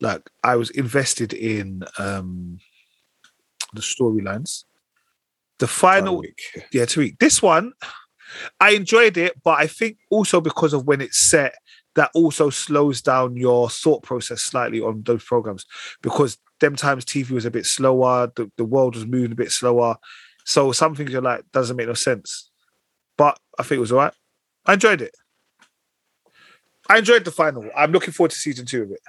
Like I was invested in um, the storylines. The final, Week. yeah, Tariq. This one, I enjoyed it, but I think also because of when it's set, that also slows down your thought process slightly on those programs because them times TV was a bit slower, the, the world was moving a bit slower. So some things you're like, doesn't make no sense. But I think it was all right. I enjoyed it. I enjoyed the final. I'm looking forward to season two of it.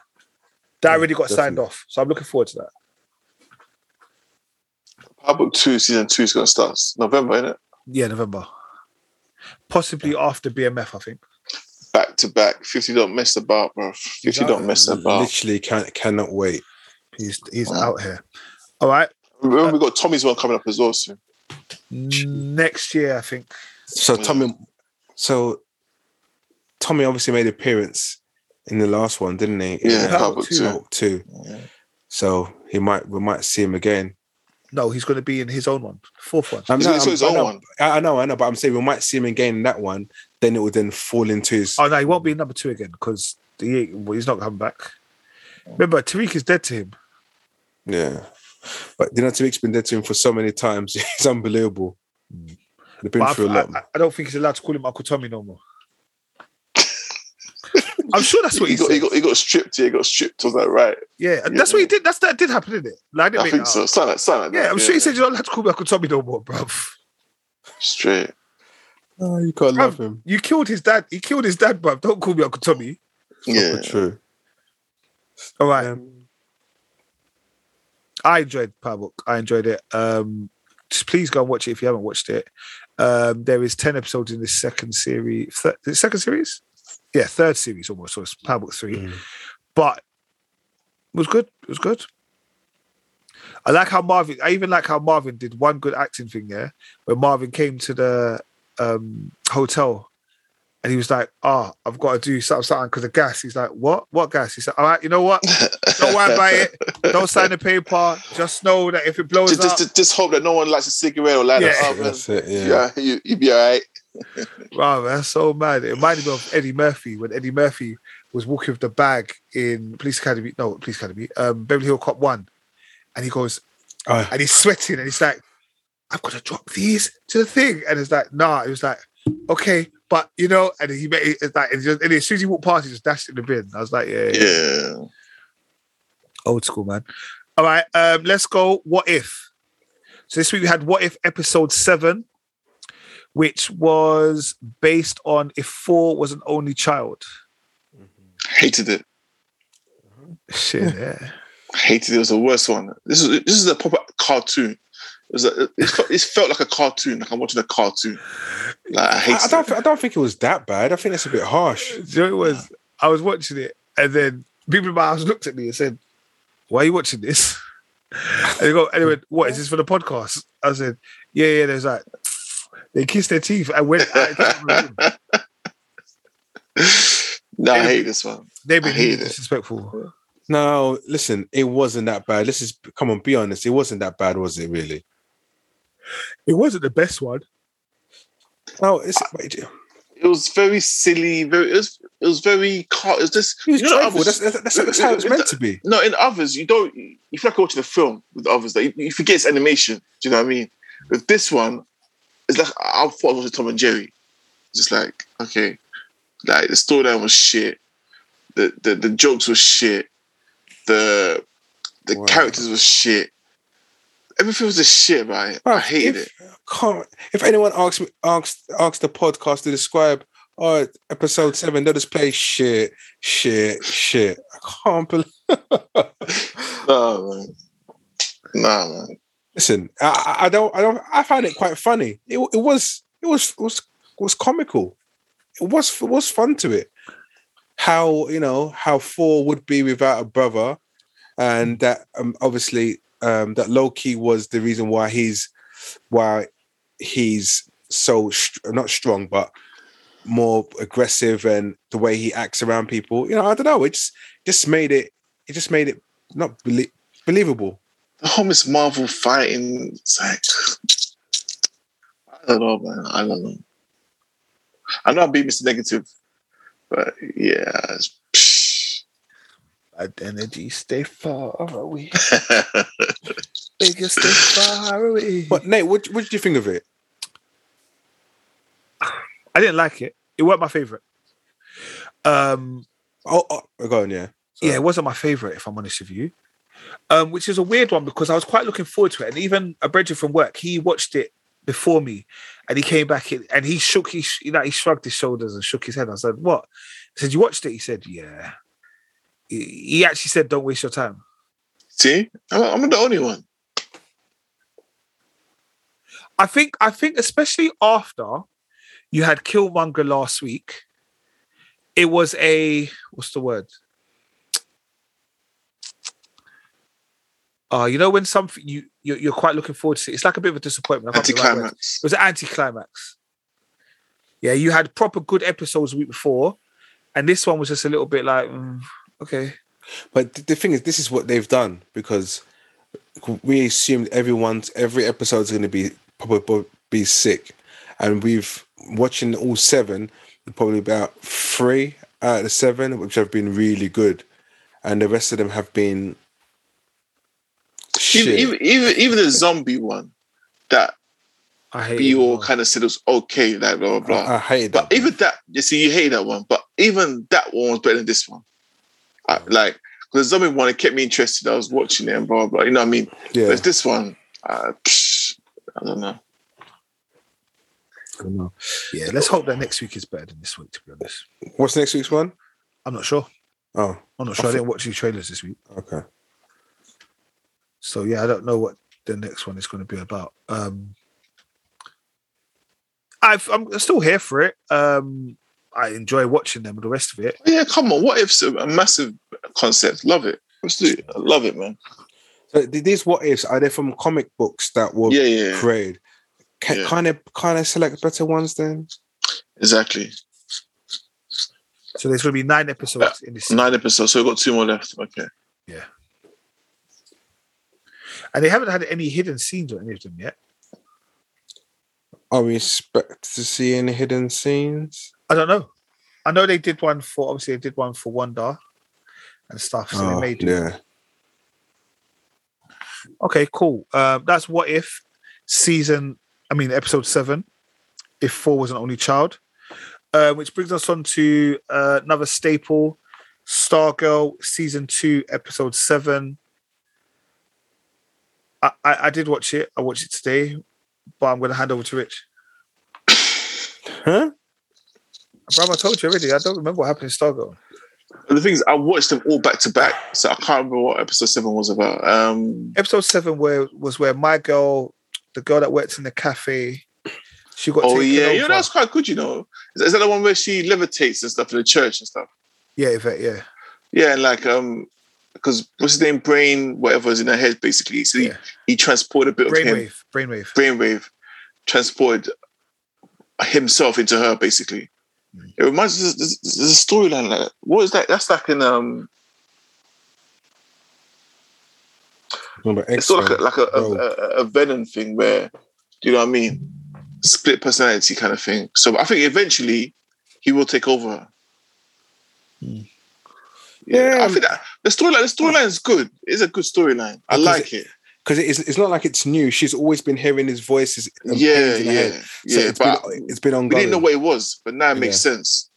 That Yeah, already got signed off. So I'm looking forward to that. Power Book Two season two is gonna start November, isn't it? Yeah, November. Possibly after BMF, I think. Back to back. Fifty don't mess about, bro. Fifty don't mess about. Literally can't cannot wait. He's he's Wow. out here. All right. Remember, uh, we got Tommy's one coming up as well soon. Next year, I think. So Tommy, so Tommy obviously made an appearance in the last one, didn't he? Yeah, the Power Power Two. Two. Hulk two. Yeah. So he might we might see him again. No, he's going to be in his own one, fourth one. I'm He's not- also I'm- his I own know- one. I I know, I know, but I'm saying we might see him again in that one. Then it would then fall into his. Oh no, he won't be in number two again because he, well, he's not coming back. Remember, Tariq is dead to him. Yeah, but you know, Tariq's been dead to him for so many times. It's unbelievable. Mm. They've been But through a I, lot. I, I don't think he's allowed to call him Uncle Tommy no more. I'm sure that's what he he, got, he got he got stripped. Yeah, he got stripped. I was like, right. yeah, and that's what he did. That's that did happen, didn't it? Like, I, didn't I think that so. up. Something like, something like Yeah, that. I'm sure he said you're not allowed to call me Uncle Tommy no more, bro. straight. oh, you can't Bruv, love him. You killed his dad. He killed his dad, bro. Don't call me Uncle Tommy. Yeah. Proper True. All right. Um, I enjoyed Power Book. I enjoyed it. Um, just please go and watch it if you haven't watched it. Um, there is ten episodes in this second series. Th- the second series, yeah, third series almost. So it's Power Book three, Mm. but it was good. It was good. I like how Marvin. I even like how Marvin did one good acting thing there, where Marvin came to the um, hotel. And he was like, "Oh, I've got to do something, something because of gas." He's like, "What? What gas?" He said, "All right, you know what? Don't worry about it. Don't sign the paper. Just know that if it blows Just, up, just, just hope that no one lights a cigarette or light Yeah. it up. that's it. Yeah. Yeah, you, you'll be all right. Wow, that's so mad. It reminded me of Eddie Murphy when Eddie Murphy was walking with the bag in Police Academy, no, Police Academy, um, Beverly Hill Cop One, and he goes, Oh, and he's sweating, and he's like, "I've got to drop these to the thing," and it's like, "Nah," it was like, "Okay." But you know, and he made it like, and, just, and as soon as he walked past, he just dashed it in the bin. I was like, yeah, yeah. Yeah. Old school, man. All right, um, let's go. What if? So this week we had What If episode seven, which was based on if Thor was an only child. Hated it. Shit, yeah. Hated it. It was the worst one. This is this is a proper cartoon. It was a, it, felt, it felt like a cartoon. Like I'm watching a cartoon. Like I I, hate I don't. I don't think it was that bad. I think it's a bit harsh. You know it was? I was watching it, and then people in my house looked at me and said, "Why are you watching this?" And they go, went, "What is this for the podcast?" I said, "Yeah, yeah." There's like, they kissed their teeth and went. out into the no, I hate this one. They've been I hate really it. disrespectful. No, listen, it wasn't that bad. Let's just come on, be honest. It wasn't that bad, was it? Really? It wasn't the best one. No, it's. Wait, It was very silly. Very. It was. It was very. Car- it was just. it was you know, others- That's, that's, that's how it's meant to be. No, in others, you don't. You feel like you're watching a film with others. That you, you forget it's animation. Do you know what I mean? With this one, it's like I thought I was Tom and Jerry. Just like okay, like the storyline was shit. The the the jokes were shit. The the Wow. characters were shit. Everything was just shit, right? I hated if, it. Can't, if anyone asks me, asks asks the podcast to describe, oh, episode seven, they'll just play shit, shit, shit. I can't believe. No man. Nah, man. Listen, I, I don't, I don't, I find it quite funny. It, it was, it was, it was, it was comical. It was, it was fun to it. How you know how Thor would be without a brother, and that um, obviously um, that Loki was the reason why he's why he's so not strong, but more aggressive and the way he acts around people. You know, I don't know. It just just made it. It just made it not belie- believable. The whole Miss Marvel fighting, it's like I don't know, man. I don't know. I know I'm being Mr. Negative, but yeah. it's- Identity, stay far away. Biggest, stay far away. But Nate, what what did you think of it? I didn't like it. It wasn't my favorite. Um, Oh, oh go on, yeah. yeah, it wasn't my favorite, if I'm honest with you. Um, which is a weird one because I was quite looking forward to it. And even a Bridget from work, he watched it before me and he came back in and he shook, his, you know, he shrugged his shoulders and shook his head. I said, What? I said, You watched it? He said, Yeah. He, actually said, Don't waste your time. See, I'm, I'm not the only one. I think I think especially after you had Killmonger last week, it was a what's the word? Uh, you know when something you you're, you're quite looking forward to, it's like a bit of a disappointment. I can't think of the right. Anticlimax. It was an anticlimax. Yeah, you had proper good episodes the week before, and this one was just a little bit like, mm, okay, But the thing is, this is what they've done because we assumed everyone's every episode is going to be probably be sick, and we've watching all seven, probably about three out of the seven, which have been really good, and the rest of them have been shit. Even, even even even the zombie one that I hate we all kind of said it was okay, like blah blah blah. I, I hated But that. even that, you see, you hate that one. But even that one was better than this one. I, like because the zombie one, it kept me interested. I was watching it and blah blah. blah. You know what I mean? yeah, Whereas this one, uh, psh, I don't know. I don't know. Yeah, let's hope that next week is better than this week. To be honest, what's next week's one? I'm not sure. Oh, I'm not sure. I didn't watch any trailers this week, okay. So yeah, I don't know what the next one is going to be about. Um, I've, I'm still here for it. Um, I enjoy watching them and the rest of it. Yeah, come on. What if's a, massive concept? Love it. Let's do it. I love it, man. So these what ifs are they from comic books that were Yeah, yeah, created? Can Yeah. kind of kind of select better ones then? exactly. So there's going to be nine episodes in this, Nine episodes, so we've got two more left. Okay. And they haven't had any hidden scenes or any of them yet. Are we expect to see any hidden scenes? I don't know. I know they did one for obviously they did one for Wanda and stuff. So Oh, they made yeah. Okay, cool. Um, that's what if season, I mean, episode seven, if Thor was an only child, uh, which brings us on to uh, another staple, Stargirl season two, episode seven. I, I, I did watch it. I watched it today, but I'm going to hand over to Rich. Huh? Bro, I told you already. I don't remember what happened in Stargirl. But the thing is, I watched them all back to back, so I can't remember what episode seven was about. Um, Episode seven where was where my girl, the girl that works in the cafe, she got oh taken yeah, over. yeah, that's quite good. You know, is, is that the one where she levitates and stuff in the church and stuff? yeah, Yvette, yeah. Yeah, and like um, because what's his name? Brain, whatever is in her head, basically. So he, Yeah. he transported a bit of him, Brainwave, brainwave. brainwave, transported himself into her, basically. Mm. It reminds us. There's, there's a storyline like that. What is that? That's like in um. Remember It's sort of like a, like a, a, a, Venom thing where, do you know what I mean? Split personality kind of thing. So I think eventually he will take over. her. Yeah, Yeah, I think that the storyline. The storyline is good. It's a good storyline. I like it. because it's, it's not like it's new. She's always been hearing his voices. Yeah, pains in her yeah. So yeah. it's but been it's been ongoing. we didn't know what it was, but now it makes sense.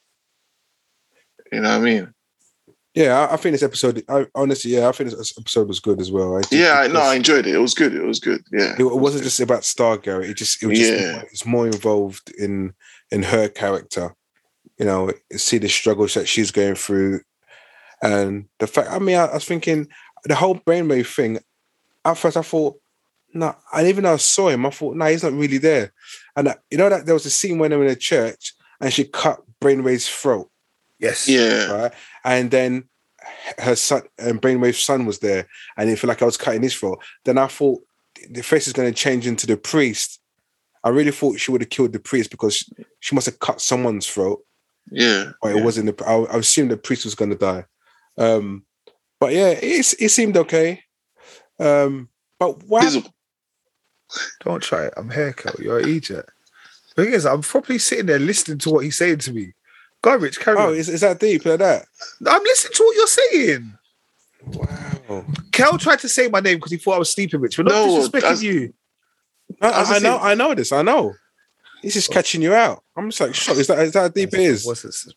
You know what I mean? yeah, I, I think this episode. I, honestly, yeah, I think this episode was good as well. I Yeah, I no, I enjoyed it. It was good. It was good. Yeah. it, wasn't just about Stargirl. It just it was just Yeah. it's more involved in in her character. You know, see the struggles that she's going through, and the fact. I mean, I, I was thinking the whole brainwave thing. At first, I thought, no, and even though I saw him, I thought, no, he's not really there. And uh, you know that there was a scene when they were in a church and she cut Brainwave's throat, Yes. Yeah. right? And then her son and Brainwave's son was there, and it felt like I was cutting his throat. Then I thought the face is going to change into the priest. I really thought she would have killed the priest because she must have cut someone's throat, Yeah. but it yeah. wasn't. The, I, I assumed the priest was going to die. Um, but yeah, it it seemed okay. Um, but why? This Don't try it. I'm here, Kel. You're an idiot. The thing is, I'm probably sitting there listening to what he's saying to me. Go, Rich, carry Oh, on. is, is that deep like that? I'm listening to what you're saying. Wow. Kel tried to say my name because he thought I was sleeping, Rich. We're not No, disrespecting you. I, I I, I know, I know this. I know. He's just catching you out. I'm just like, shocked. Is that is that how deep it is? What's this?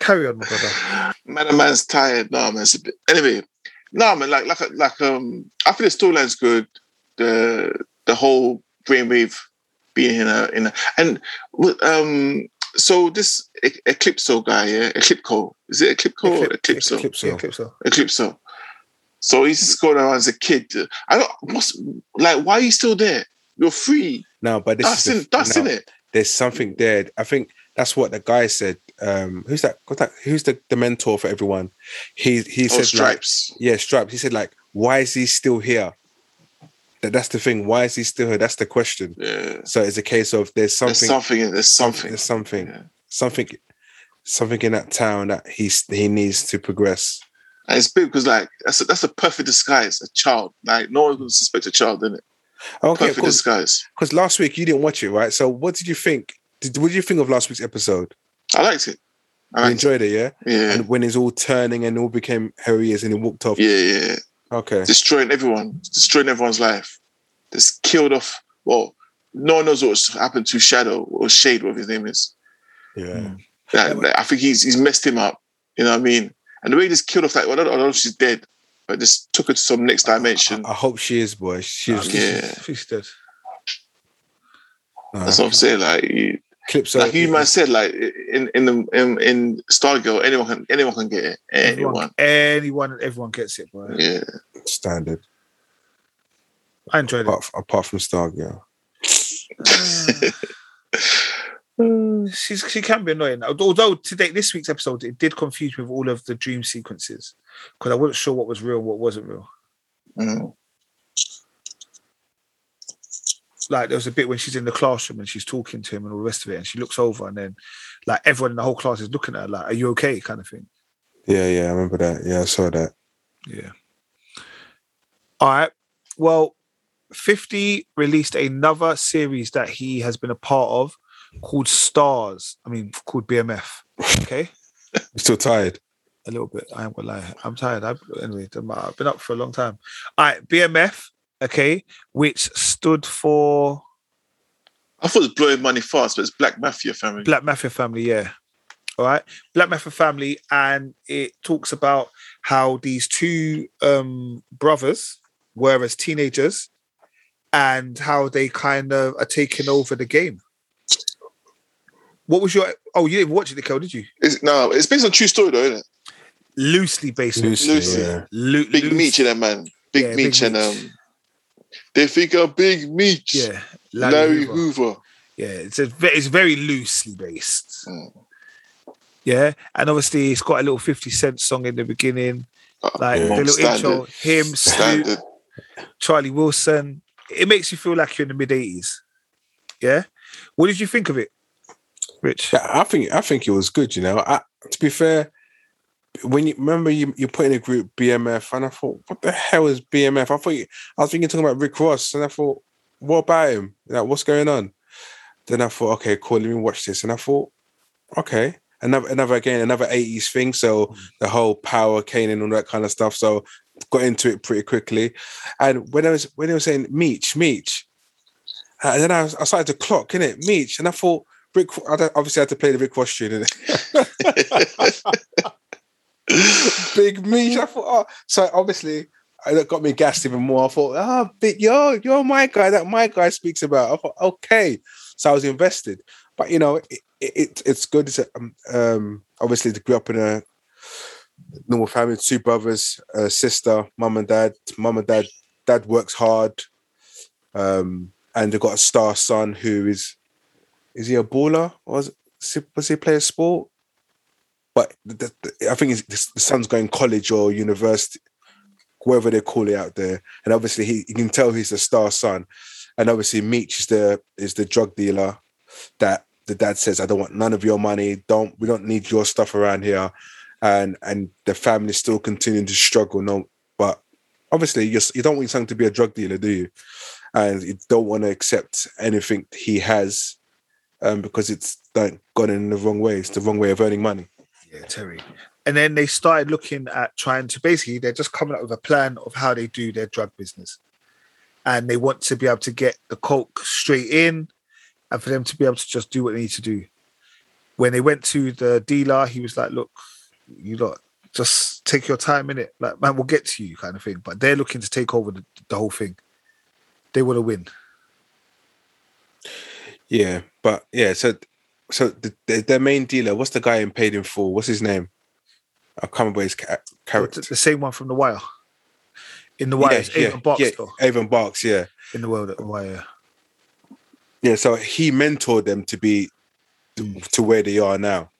Carry on, my brother. man, a man's tired. No, man. It's a bit. Anyway, no, man. Like, like, like. Um, I think the storyline's good. The the whole brainwave being in a in a and um. So this E- Eclipso guy, yeah, Eclipco. Is it Eclipco or Eclipso? Eclipso. Yeah, Eclipso. Eclipso. So he's just going around as a kid. I don't. What's like? Why are you still there? You're free. No, but this That's is in the, that's no, in it. there's something there. I think that's what the guy said. Um, who's that? That? Who's the, the mentor for everyone? He he Oh, said like, stripes. yeah, stripes. He said like, why is he still here? That that's the thing. Why is he still here? That's the question. yeah. So it's a case of there's something. There's something in there's something. There's something. Yeah. Something. Something in that town that he's he needs to progress. And it's big because like that's a, that's a perfect disguise. A child. Like no one's gonna suspect a child, isn't it? Okay, Perfect disguise. because last week you didn't watch it, right? So what did you think? Did, what did you think of last week's episode? I liked it. I liked enjoyed it, yeah? Yeah. And when it's all turning and all became who he is and he walked off. Yeah, yeah. Okay. Destroying everyone. Destroying everyone's life. Just killed off. Well, no one knows what's happened to Shadow or Shade, whatever his name is. Yeah. Hmm. Like, like, I think he's he's messed him up. You know what I mean? And the way he just killed off that, well, I don't, I don't know if she's dead, but just took her to some next dimension. I, I hope she is, boy. She was um, Yeah. I she's dead. That's what I'm saying. Like, you, clips like you man said, like in in the in, in Stargirl, anyone can anyone can get it. Anyone. Everyone, anyone, everyone gets it, bro. Yeah. standard. I enjoyed it. Apart, f- apart from Stargirl. She's she can be annoying. Although today, this week's episode, it did confuse me with all of the dream sequences because I wasn't sure what was real, what wasn't real. Mm. Like there was a bit when she's in the classroom and she's talking to him and all the rest of it, and she looks over and then like everyone in the whole class is looking at her like, "Are you okay?" kind of thing. Yeah, yeah, I remember that. Yeah, I saw that. Yeah. All right. Well, 50 released another series that he has been a part of called Stars. I mean, called BMF. Okay. You still tired? a little bit. I am gonna lie. I'm tired. I've, anyway, I've been up for a long time. All right. BMF. Okay. Which stood for I thought it was blowing money fast, but it's Black Mafia family. Black Mafia Family. Yeah. All right. Black Mafia Family. And it talks about how these two um, brothers were as teenagers and how they kind of are taking over the game. What was your? Oh, you didn't watch it, Nicole, did you? It's, no, it's based on true story though, isn't it? Loosely based on Loosely, Loosely. yeah. Lo- Big loose- Meech in that man. Big Yeah, Big Meech and um they figure Big Meech. Yeah, Larry, Hoover. Hoover. Yeah, it's a it's very loosely based. Mm. Yeah, and obviously it's got a little Fifty Cent song in the beginning, Uh, like Yeah. the little Standard. intro. Him, Snoop, Charlie Wilson. It makes you feel like you're in the mid '80s. Yeah, what did you think of it, Rich? Yeah, I think I think it was good. You know, I, to be fair, when you remember you you put in a group BMF, and I thought, what the hell is BMF? I thought you, I was thinking talking about Rick Ross, and I thought, what about him? Like, what's going on? Then I thought, okay, cool, let me watch this, and I thought, okay, another another again another eighties thing. So the whole power cane and all that kind of stuff. So got into it pretty quickly, and when I was when they were saying Meech, Meech, uh, and then I, was, I started to clock in it Meech, and I thought. Rick, Obviously, I had to play the Rick Ross tune. Big Meech. I thought, oh, so obviously that got me gassed even more. I thought, oh, big, you're you're my guy that my guy speaks about. I thought, okay, so I was invested. But you know, it, it it's good. It's um, um, obviously to grow up in a normal family, two brothers, a sister, mum and dad. Mum and dad, dad works hard, um, and they've got a star son who is is he a baller was, was he play a sport? But the, the, I think it's, the, son's going college or university, whatever they call it out there. And obviously, he you can tell he's the star son. And obviously, Meech is the is the drug dealer that the dad says, "I don't want none of your money. Don't we don't need your stuff around here." And and the family still continuing to struggle. No, but obviously, you you don't want your son to be a drug dealer, do you? And you don't want to accept anything he has um, because it's like gone in the wrong way. It's the wrong way of earning money. Yeah, Terry. And then they started looking at trying to basically they're just coming up with a plan of how they do their drug business. And they want to be able to get the coke straight in and for them to be able to just do what they need to do. When they went to the dealer, he was like, Look, you lot, just take your time in it. Like, man, we'll get to you, kind of thing. But they're looking to take over the, the whole thing. They want to win. Yeah, but yeah, so so the, the, their main dealer, what's the guy in Paid in Full? What's his name? I can't remember his ca- The, character. the same one from the wire. In the wire, it's Avon Barks, yeah, though. Avon Barks, yeah. In the world, of the wire. Yeah, so he mentored them to be to, to where they are now.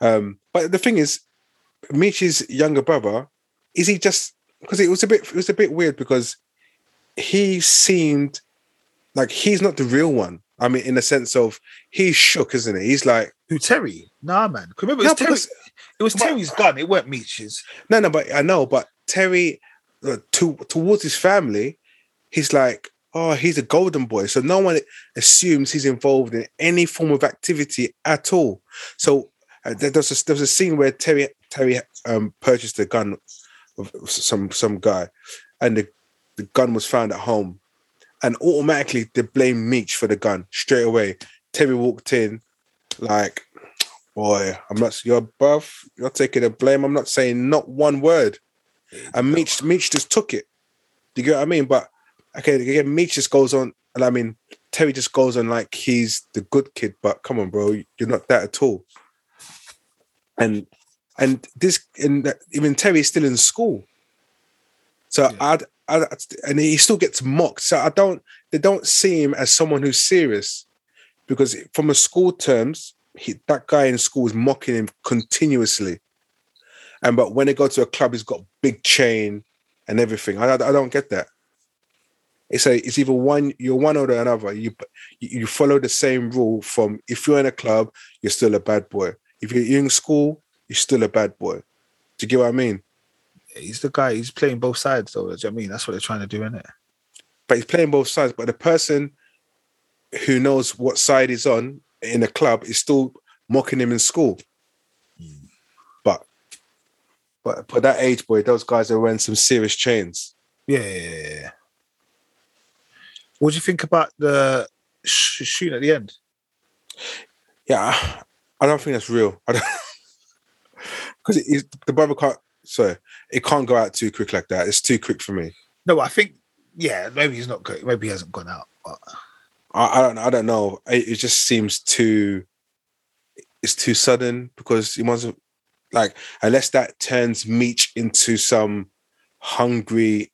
Um, but the thing is, Meech's younger brother, is he just because it was a bit it was a bit weird because he seemed like he's not the real one. I mean, in the sense of he's shook, isn't he? He's like, Who Terry? Nah, man. Remember, it was, Terry, because- it was but- Terry's gun. It weren't Meech's. no, no, but I know, but Terry, uh, to towards his family, he's like, oh, he's a golden boy. So no one assumes he's involved in any form of activity at all. So uh, there- there's a, there's a scene where Terry Terry um, purchased a gun of some some guy, and the, the gun was found at home, and automatically they blame Meech for the gun straight away. Terry walked in, like, boy, I'm not you're buff, you're taking the blame. I'm not saying not one word. And Meech Meech just took it. Do you get what I mean? But okay, again, Meech just goes on, and I mean Terry just goes on like he's the good kid, but come on, bro, you're not that at all. And and this and that- even Terry's still in school. So Yeah. I'd, i and he still gets mocked. So I don't they don't see him as someone who's serious because from a school terms, he, that guy in school is mocking him continuously. And but when they go to a club, he's got big chain and everything. I, I don't get that. It's a it's either one you're one or the another. You you follow the same rule from if you're in a club, you're still a bad boy. If you're in school, you're still a bad boy. Do you get what I mean? He's the guy. He's playing both sides, though. Do you know what I mean? That's what they're trying to do, isn't it? But he's playing both sides. But the person who knows what side he's on in a club is still mocking him in school. Hmm. But but for that age boy, those guys are wearing some serious chains. Yeah. yeah, yeah. What do you think about the sh- shooting at the end? Yeah, I- I don't think that's real. I don't because the brother can't. Sorry, it can't go out too quick like that. It's too quick for me. No, I think yeah, maybe he's not good. Maybe he hasn't gone out. But I, I don't. I don't know. It, it just seems too. It's too sudden because he wasn't like unless that turns Meech into some hungry.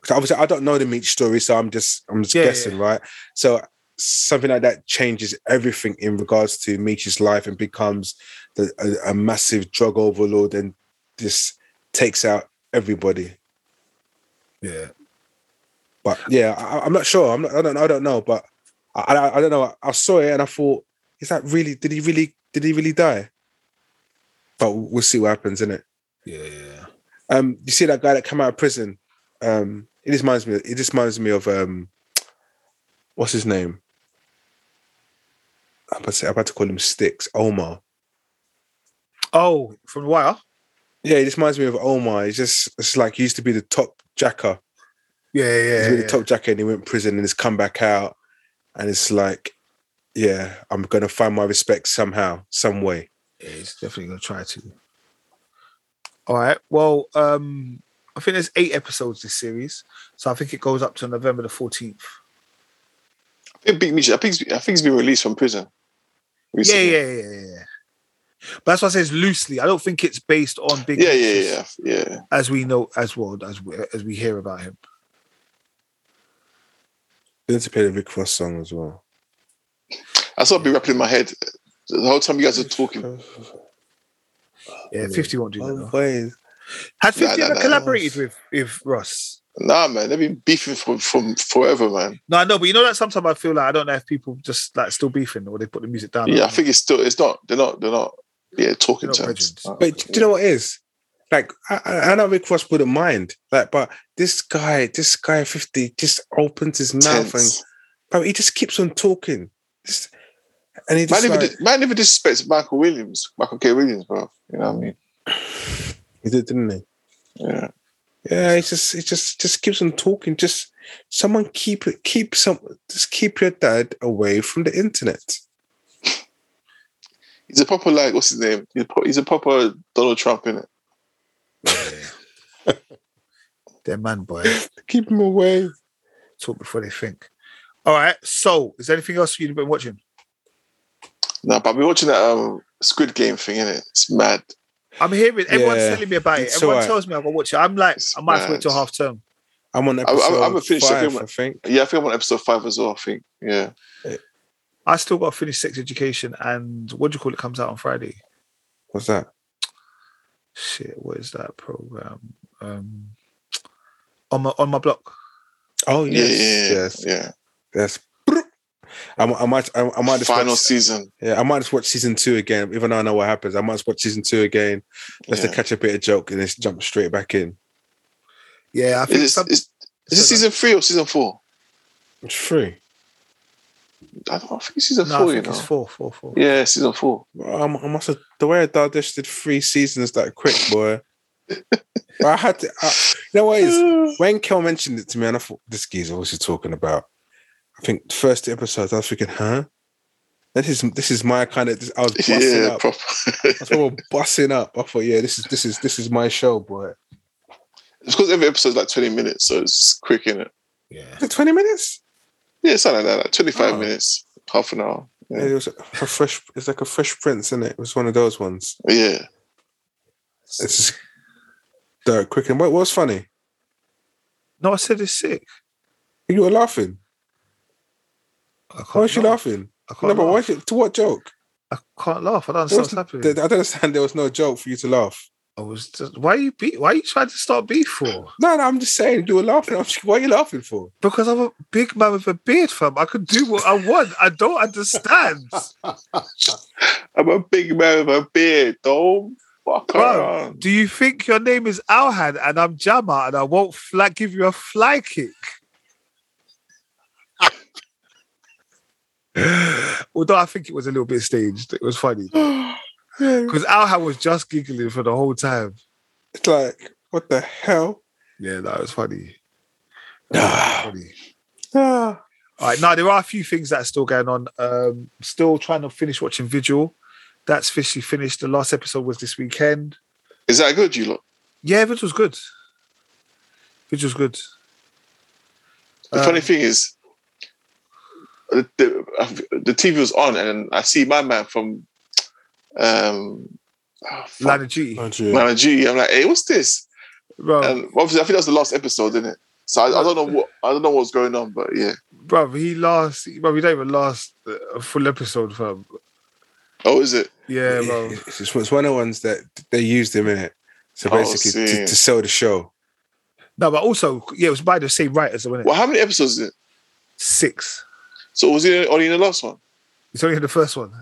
'cause obviously, I don't know the Meech story, so I'm just I'm just Yeah, yeah, guessing, right? So something like that changes everything in regards to Meech's life and becomes the, a, a massive drug overlord and just takes out everybody. yeah, But yeah, I, I'm not sure. I'm not, I don't. I don't know. But I, I, I don't know. I saw it and I thought, is that really? Did he really? Did he really die? But we'll see what happens, innit? yeah, yeah. Um, you see that guy that came out of prison? Um, it just reminds me. It just reminds me of um, what's his name? I'm about to say. I'm about to call him Sticks. Omar. Oh, from the wire. Yeah, it just reminds me of Omar. He's just. It's like he used to be the top jacker. Yeah, yeah, He's yeah. really top jacker and he went to prison and he's come back out and it's like yeah i'm gonna find my respect somehow some way Yeah, he's definitely gonna try to. All right. Well, um, I think there's eight episodes this series, so I think it goes up to November the fourteenth. I think Big Meech, I think he's- I think he's been released from prison. Yeah, recently. yeah, yeah, yeah, yeah. But that's why I says loosely. I don't think it's based on Big. yeah, yeah, yeah, yeah. As we know, as well as we, as we hear about him. they need to play the rick ross song as well I saw it be rapping in my head the whole time you guys are talking. Yeah, fifty won't do that. Always. Had Nah, fifty nah, ever nah. collaborated with with Ross? Nah, man, they've been beefing from from forever, man. No, I know, but you know that sometimes I feel like I don't know if people just like still beefing or they put the music down. Yeah, I think it's still it's not they're not they're not yeah talking not terms. Uh-huh. but do you know what it is like I, I know rick ross wouldn't mind like but this guy this guy 50 just opens his mouth and Tense. bro he just keeps on talking Just- and he Man, just never, like, di- man never disrespects Michael Williams, Michael K. Williams, bro. You know what I mean? he did didn't he Yeah. Yeah, it's just it just just keeps on talking. Just someone keep it keep some just keep your dad away from the internet. He's a proper like what's his name? He's, pro- he's a proper Donald Trump in it. Yeah. They're man boy. Keep him away. Talk before they think. All right. So, is there anything else you've been watching? No, but I've been watching that um, Squid Game thing in it. It's mad. I'm hearing everyone's Yeah, telling me about it. Everyone alright. tells me I've got to watch it. I'm like, It's I might have to wait till half term. I'm on I- I- episode I haven't finished it. I five, think I think. Yeah, I think I'm on episode five as well. I think. Yeah. I still got to finish Sex Education, and what do you call it? Comes out on Friday. What's that? Shit, what is that program? Um, on my on my block. Oh yes, Yeah. yes, Yeah. yes. I, I might, I, I might just Final watch, season. yeah, I might just watch season two again, even though I know what happens. I might just watch season two again, just Yeah. to catch a bit of joke and then just jump straight back in. Yeah, I think Is, some, it, is, is it so- season three or season four? It's free. I don't know. I think it's season no, I four. You know. it's four, four, four. Yeah, season four. I, I must have the way I digested three seasons that quick, boy. I had to. I, you know what it is? When Kel mentioned it to me, and I thought this geezer, what's he talking about? I think the first two episodes, I was thinking, huh? This is this is my kind of. I was busting Yeah, up. proper. I was proper busting up. I thought, yeah, this is this is this is my show, boy. it's because every episode's like 20 minutes, so it's quick in it. Yeah. Is it twenty minutes? Yeah, something like that. Like 25 Oh. minutes, half an hour. Yeah. Yeah. It was a fresh. It's like a fresh prince, isn't it? It was one of those ones. yeah. It's just dirt quick. And what what was funny? No, I said it's sick. You were laughing. I can't Why was you laugh. laughing? I No, can't but why? laugh. To what joke? I can't laugh. I don't understand what's happening. I don't understand. There was no joke for you to laugh. I was just, why are you be, why are you trying to start beef for? No, no, I'm just saying you were laughing. I'm just, why are you laughing for? Because I'm a big man with a beard, fam. I can do what I want. I don't understand. I'm a big man with a beard. Don't fuck Bro, around. do you think your name is Alhad and I'm Jama and I won't fly, give you a fly kick? Although I think it was a little bit staged. It was funny. Because Alhad was just giggling for the whole time. It's like, what the hell? Yeah, that was funny. Ah. funny. Ah. All right, now there are a few things that are still going on. Um, still trying to finish watching Vigil. That's officially finished. The last episode was this weekend. Is that good, you lot? Yeah, Vigil's good. Vigil's good. The Um, funny thing is, the, the, the TV was on, and I see my man from um, oh, fuck, Line of Duty. Line of Duty. I'm like, hey, what's this? Bro, And obviously, I think that was the last episode, isn't it? So I, I don't know what I don't know what's going on, but yeah. bro, he last, bro, we don't even last a full episode, fam. Oh, is it? Yeah, bro. It's, it's, it's one of the ones that they used him in it. So Oh, basically, to, to sell the show. No, but also, yeah, it was by the same writers, wasn't it? Well, how many episodes is it? Six. So was he only in the last one? It's only in the first one.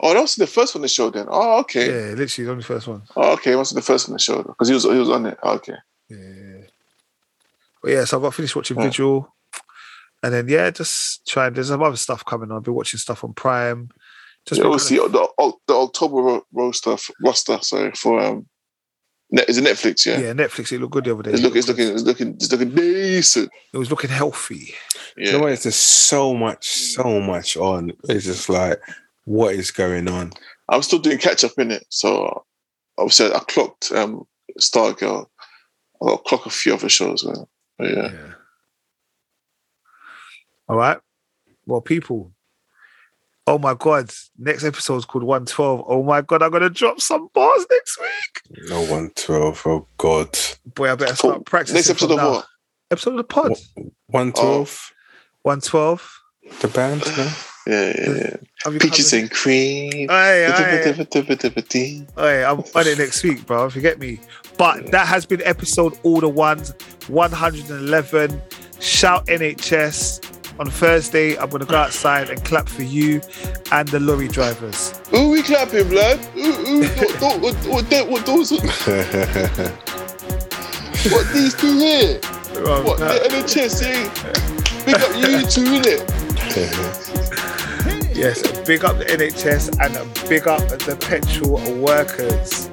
Oh, that was the first one they showed then. Oh, okay. Yeah, literally, it's only the first one. Oh, okay. It must be the first one they showed because he was he was on it. Oh, okay. Yeah. But yeah, so I've got finished watching Yeah. Vigil. And then, yeah, just trying. There's some other stuff coming on. I've been watching stuff on Prime. Just Yeah, been obviously kind the, the, the October ro- roster roster. Sorry for um, is it Netflix? Yeah. yeah, Netflix, it looked good the other day. It's looking, it's looking, it's looking, it's looking decent. It was looking healthy. You know Yeah, what? It's just so much, so much on. It's just like, what is going on? I'm still doing catch up in it. So obviously, I clocked um Stargirl. I got clock a few other shows, man. But yeah, All right. Well, people. Oh my God. Next episode is called 112. Oh my God. I'm going to drop some bars next week. No one twelve. Oh God. Boy, I better Cool. start practicing. next episode of now. what? Episode of the pod. One twelve. 112. The band. No? Yeah, yeah, yeah. Have you Peaches and cream. Aye, aye. Hey, Hey, I'm on it next week, bro. Forget me. But that has been episode all the ones 111. Shout NHS. On Thursday, I'm gonna go outside and clap for you and the lorry drivers. Who we clapping, blood? Ooh, ooh, what, what, what, what, what those? What these two here? Bro, What that- the NHS? eh? Big up you two, innit? Yes, big up the NHS and big up the petrol workers.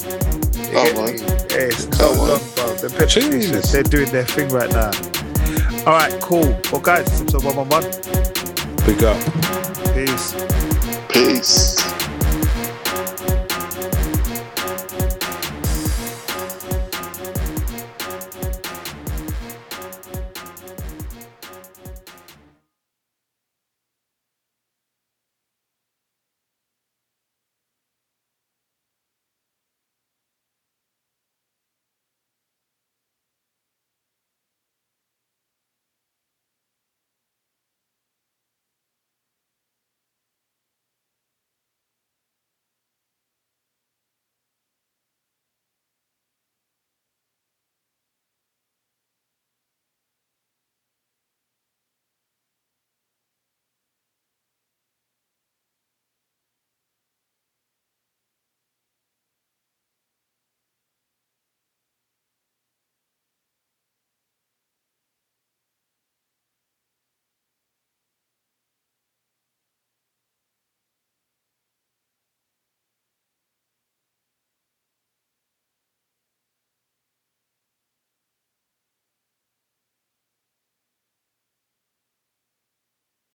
Oh, man. Yes, no Come on. long, bro. The petrol stations, they're doing their thing right now. All right, cool. Well, guys, it's episode 111. Big up. Peace. Peace.